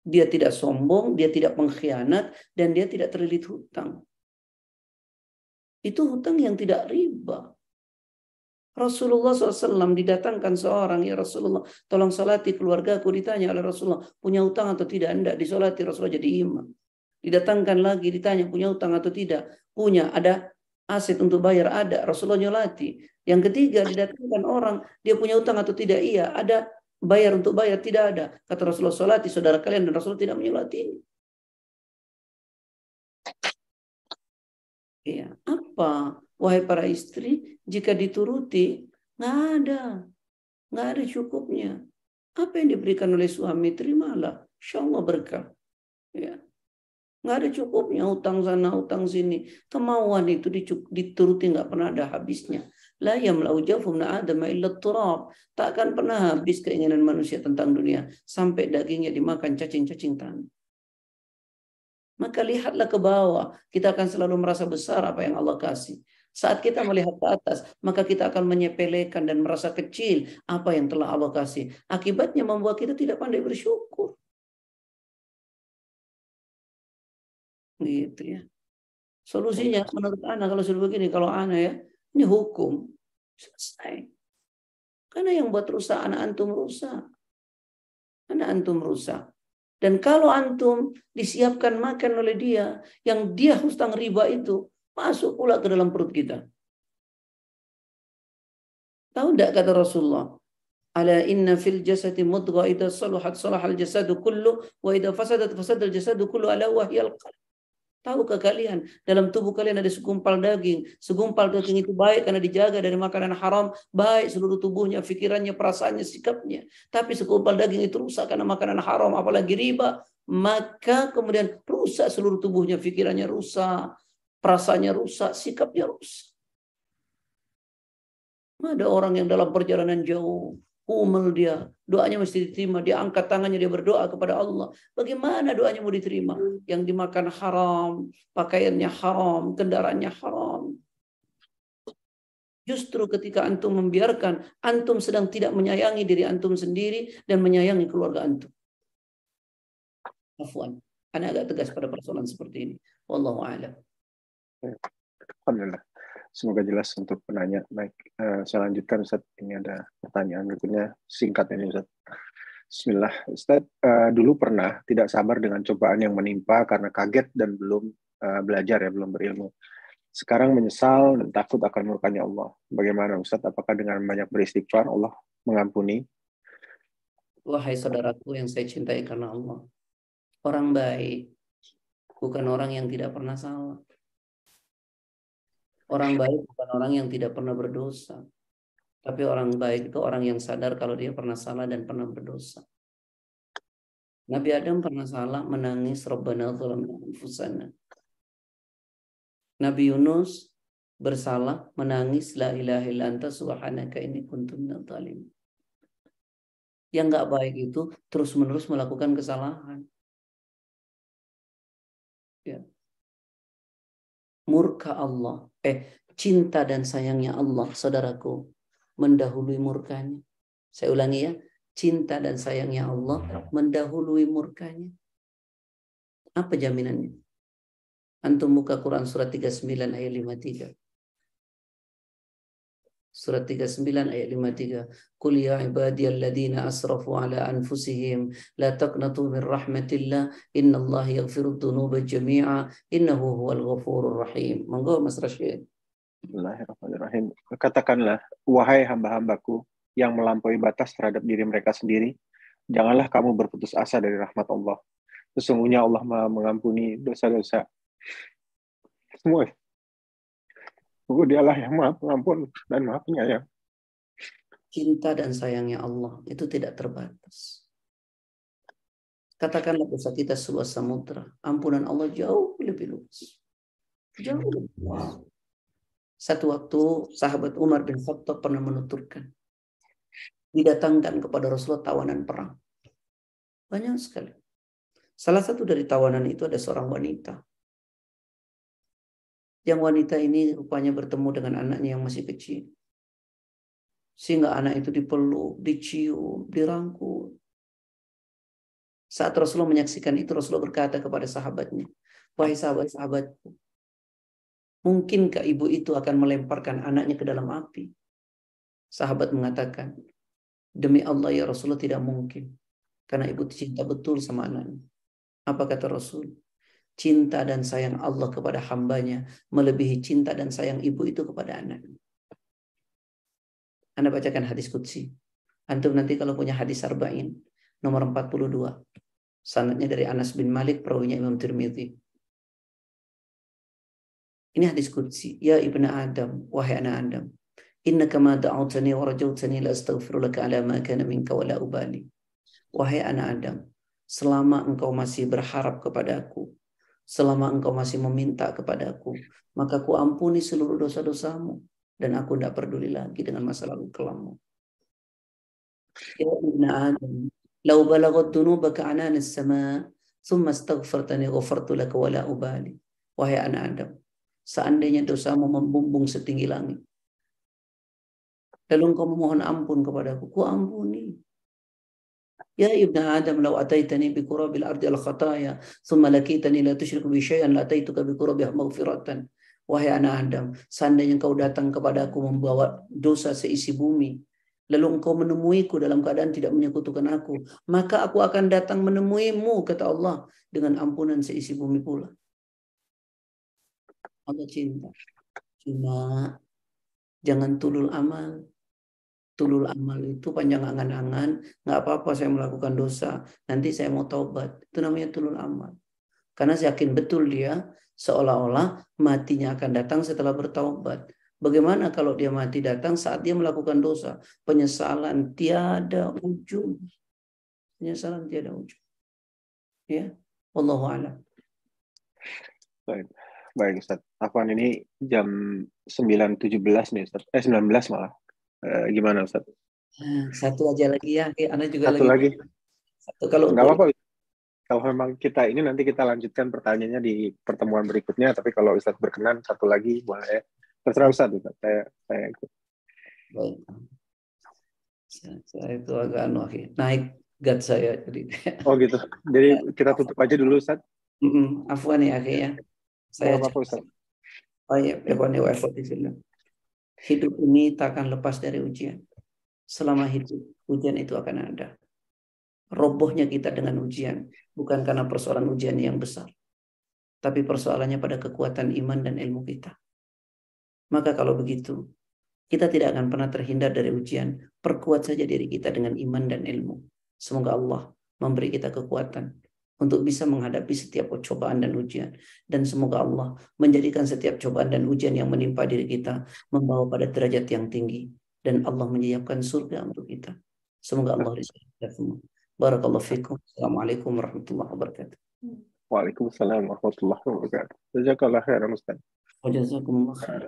Dia tidak sombong, dia tidak pengkhianat, dan dia tidak terlilit hutang. Itu hutang yang tidak riba. Rasulullah SAW didatangkan seorang, ya Rasulullah, tolong salati keluarga aku ditanya oleh Rasulullah, punya hutang atau tidak? Tidak, disolati Rasulullah jadi imam. Didatangkan lagi, ditanya punya hutang atau tidak? Punya, ada aset untuk bayar? Ada, Rasulullah nyolati. Yang ketiga, didatangkan orang, dia punya hutang atau tidak? Iya, ada bayar untuk bayar tidak ada. Kata Rasulullah salati saudara kalian dan Rasul tidak menyolati. Iya, apa? Wahai para istri, jika dituruti, nggak ada. Nggak ada cukupnya. Apa yang diberikan oleh suami, terimalah. Insya Allah berkah. Ya. Nggak ada cukupnya, utang sana, utang sini. Kemauan itu dituruti nggak pernah ada habisnya. La yamlau jafum adama illa turab. Tak akan pernah habis keinginan manusia tentang dunia. Sampai dagingnya dimakan cacing-cacing tanah. Maka lihatlah ke bawah. Kita akan selalu merasa besar apa yang Allah kasih. Saat kita melihat ke atas, maka kita akan menyepelekan dan merasa kecil apa yang telah Allah kasih. Akibatnya membuat kita tidak pandai bersyukur. Gitu ya. Solusinya menurut anak kalau sudah begini, kalau anak ya, ini hukum. Selesai. Karena yang buat rusak anak antum rusak. Anak antum rusak. Dan kalau antum disiapkan makan oleh dia, yang dia hutang riba itu, masuk pula ke dalam perut kita. Tahu tidak kata Rasulullah? Ala inna fil jasadi mudgha idza salahat salahal jasadu kullu wa idza fasadat fasadal jasadu kullu ala wahyal qalb. Tahukah kalian dalam tubuh kalian ada segumpal daging. Segumpal daging itu baik karena dijaga dari makanan haram. Baik seluruh tubuhnya, pikirannya, perasaannya, sikapnya. Tapi segumpal daging itu rusak karena makanan haram. Apalagi riba. Maka kemudian rusak seluruh tubuhnya, pikirannya rusak. Perasaannya rusak, sikapnya rusak. Ada orang yang dalam perjalanan jauh umel dia, doanya mesti diterima, dia angkat tangannya, dia berdoa kepada Allah. Bagaimana doanya mau diterima? Yang dimakan haram, pakaiannya haram, kendaraannya haram. Justru ketika antum membiarkan, antum sedang tidak menyayangi diri antum sendiri dan menyayangi keluarga antum. Afwan. Anda agak tegas pada persoalan seperti ini. Wallahu a'lam. Alhamdulillah. Semoga jelas untuk penanya. Baik, uh, saya lanjutkan Ustaz. Ini ada pertanyaan berikutnya singkat ini Ustaz. Bismillah. Ustaz, uh, dulu pernah tidak sabar dengan cobaan yang menimpa karena kaget dan belum uh, belajar ya, belum berilmu. Sekarang menyesal dan takut akan murkanya Allah. Bagaimana Ustaz? Apakah dengan banyak beristighfar Allah mengampuni? Wahai saudaraku yang saya cintai karena Allah. Orang baik bukan orang yang tidak pernah salah. Orang baik bukan orang yang tidak pernah berdosa. Tapi orang baik itu orang yang sadar kalau dia pernah salah dan pernah berdosa. Nabi Adam pernah salah menangis Rabbana zalamna anfusana. Nabi Yunus bersalah menangis la ilaha illa subhanaka inni kuntu minadh Yang nggak baik itu terus-menerus melakukan kesalahan. Ya. Murka Allah, eh cinta dan sayangnya Allah, saudaraku, mendahului murkanya. Saya ulangi ya, cinta dan sayangnya Allah mendahului murkanya. Apa jaminannya? Antum buka Quran surat 39 ayat 53. Surat 39 ayat 53. Qul ya ibadiyalladzina asrafu ala anfusihim la taqnatu min rahmatillah innallaha yaghfiru dhunuba jami'a innahu huwal ghafurur rahim. Monggo Mas Rashid. Bismillahirrahmanirrahim. Katakanlah, wahai hamba-hambaku yang melampaui batas terhadap diri mereka sendiri, janganlah kamu berputus asa dari rahmat Allah. Sesungguhnya Allah mengampuni dosa-dosa semua Oh, dialah yang maha pengampun dan maha penyayang. Cinta dan sayangnya Allah itu tidak terbatas. Katakanlah dosa kita seluas samudra. Ampunan Allah jauh lebih luas. Jauh lebih luas. Satu waktu sahabat Umar bin Khattab pernah menuturkan. Didatangkan kepada Rasulullah tawanan perang. Banyak sekali. Salah satu dari tawanan itu ada seorang wanita. Yang wanita ini rupanya bertemu dengan anaknya yang masih kecil. Sehingga anak itu dipeluk, dicium, dirangkul. Saat Rasulullah menyaksikan itu, Rasulullah berkata kepada sahabatnya, Wahai sahabat-sahabatku, mungkinkah ibu itu akan melemparkan anaknya ke dalam api? Sahabat mengatakan, Demi Allah ya Rasulullah tidak mungkin. Karena ibu cinta betul sama anaknya. Apa kata Rasul? Cinta dan sayang Allah kepada hambanya melebihi cinta dan sayang ibu itu kepada anak. Anda bacakan hadis Qudsi. Antum nanti kalau punya hadis Arba'in, nomor 42. Sanatnya dari Anas bin Malik, perawinya Imam Tirmidzi. Ini hadis Qudsi. Ya ibnu Adam, wahai anak Adam. Inna kama da'utani wa rajautani la astaghfirulaka ala ma kana minka wa la ubali. Wahai anak Adam, selama engkau masih berharap kepada aku, selama engkau masih meminta kepadaku, maka ku ampuni seluruh dosa-dosamu dan aku tidak peduli lagi dengan masa lalu kelammu. Ya ibn Adam, lau balagat dunubaka anan as-sama, thumma astaghfartani ghafartu laka wa la ubali. Wahai anak Adam, seandainya dosamu membumbung setinggi langit, lalu engkau memohon ampun kepadaku, ku ampuni. Ataitani bi qurabil ardi al khataya thumma lakitani la tusyrik bi syai'an la ataituka bi qurabiha maghfiratan. Wahai anak Adam, seandainya engkau datang kepadaku membawa dosa seisi bumi, lalu engkau menemuiku dalam keadaan tidak menyekutukan aku, maka aku akan datang menemuimu, kata Allah, dengan ampunan seisi bumi pula. Allah cinta. Cuma jangan tulul amal tulul amal itu panjang angan-angan, nggak apa-apa saya melakukan dosa, nanti saya mau taubat. Itu namanya tulul amal. Karena saya yakin betul dia seolah-olah matinya akan datang setelah bertaubat. Bagaimana kalau dia mati datang saat dia melakukan dosa? Penyesalan tiada ujung. Penyesalan tiada ujung. Ya, Wallahu a'lam. Baik. Baik Ustaz. Afwan ini jam 9.17 nih Ustaz. Eh 19 malah. Eh, gimana Ustaz? Nah, satu aja lagi ya, Anda juga Satu lagi. lagi. Satu kalau nggak apa-apa. Kalau memang kita ini nanti kita lanjutkan pertanyaannya di pertemuan berikutnya, tapi kalau Ustaz berkenan satu lagi boleh. Terserah Ustaz, Ustaz. Saya saya ikut. Baik. Saya itu agak anu, naik gat saya jadi. Oh gitu. Jadi kita tutup aja dulu Ustaz. Mm -mm. Afwan ya, ya. Saya apa, -apa Ustaz. Oh iya, ya, ya, ya, Hidup ini tak akan lepas dari ujian. Selama hidup, ujian itu akan ada. Robohnya kita dengan ujian bukan karena persoalan ujian yang besar, tapi persoalannya pada kekuatan iman dan ilmu kita. Maka kalau begitu, kita tidak akan pernah terhindar dari ujian. Perkuat saja diri kita dengan iman dan ilmu. Semoga Allah memberi kita kekuatan untuk bisa menghadapi setiap cobaan dan ujian. Dan semoga Allah menjadikan setiap cobaan dan ujian yang menimpa diri kita membawa pada derajat yang tinggi. Dan Allah menyiapkan surga untuk kita. Semoga Allah rizki kita semua. Barakallahu fikum. Assalamualaikum warahmatullahi wabarakatuh. Waalaikumsalam warahmatullahi wabarakatuh. Jazakallah khairan Ustaz. Wajazakumullah khair.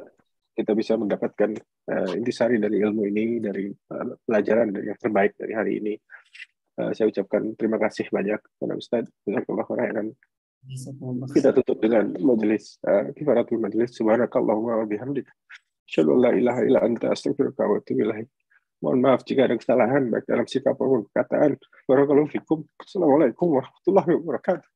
Kita bisa mendapatkan uh, intisari dari ilmu ini, dari uh, pelajaran dari yang terbaik dari hari ini. Uh, saya ucapkan terima kasih banyak kepada Ustaz. Jazakallah khairan. Kita tutup dengan majelis uh, kifaratul majelis. Subhanakallahumma wa bihamdika. Asyhadu an la ilaha illa anta astaghfiruka wa atubu ilaik. Mohon maaf jika ada kesalahan baik dalam sikap maupun perkataan. Barakallahu fikum. Assalamualaikum warahmatullahi wabarakatuh.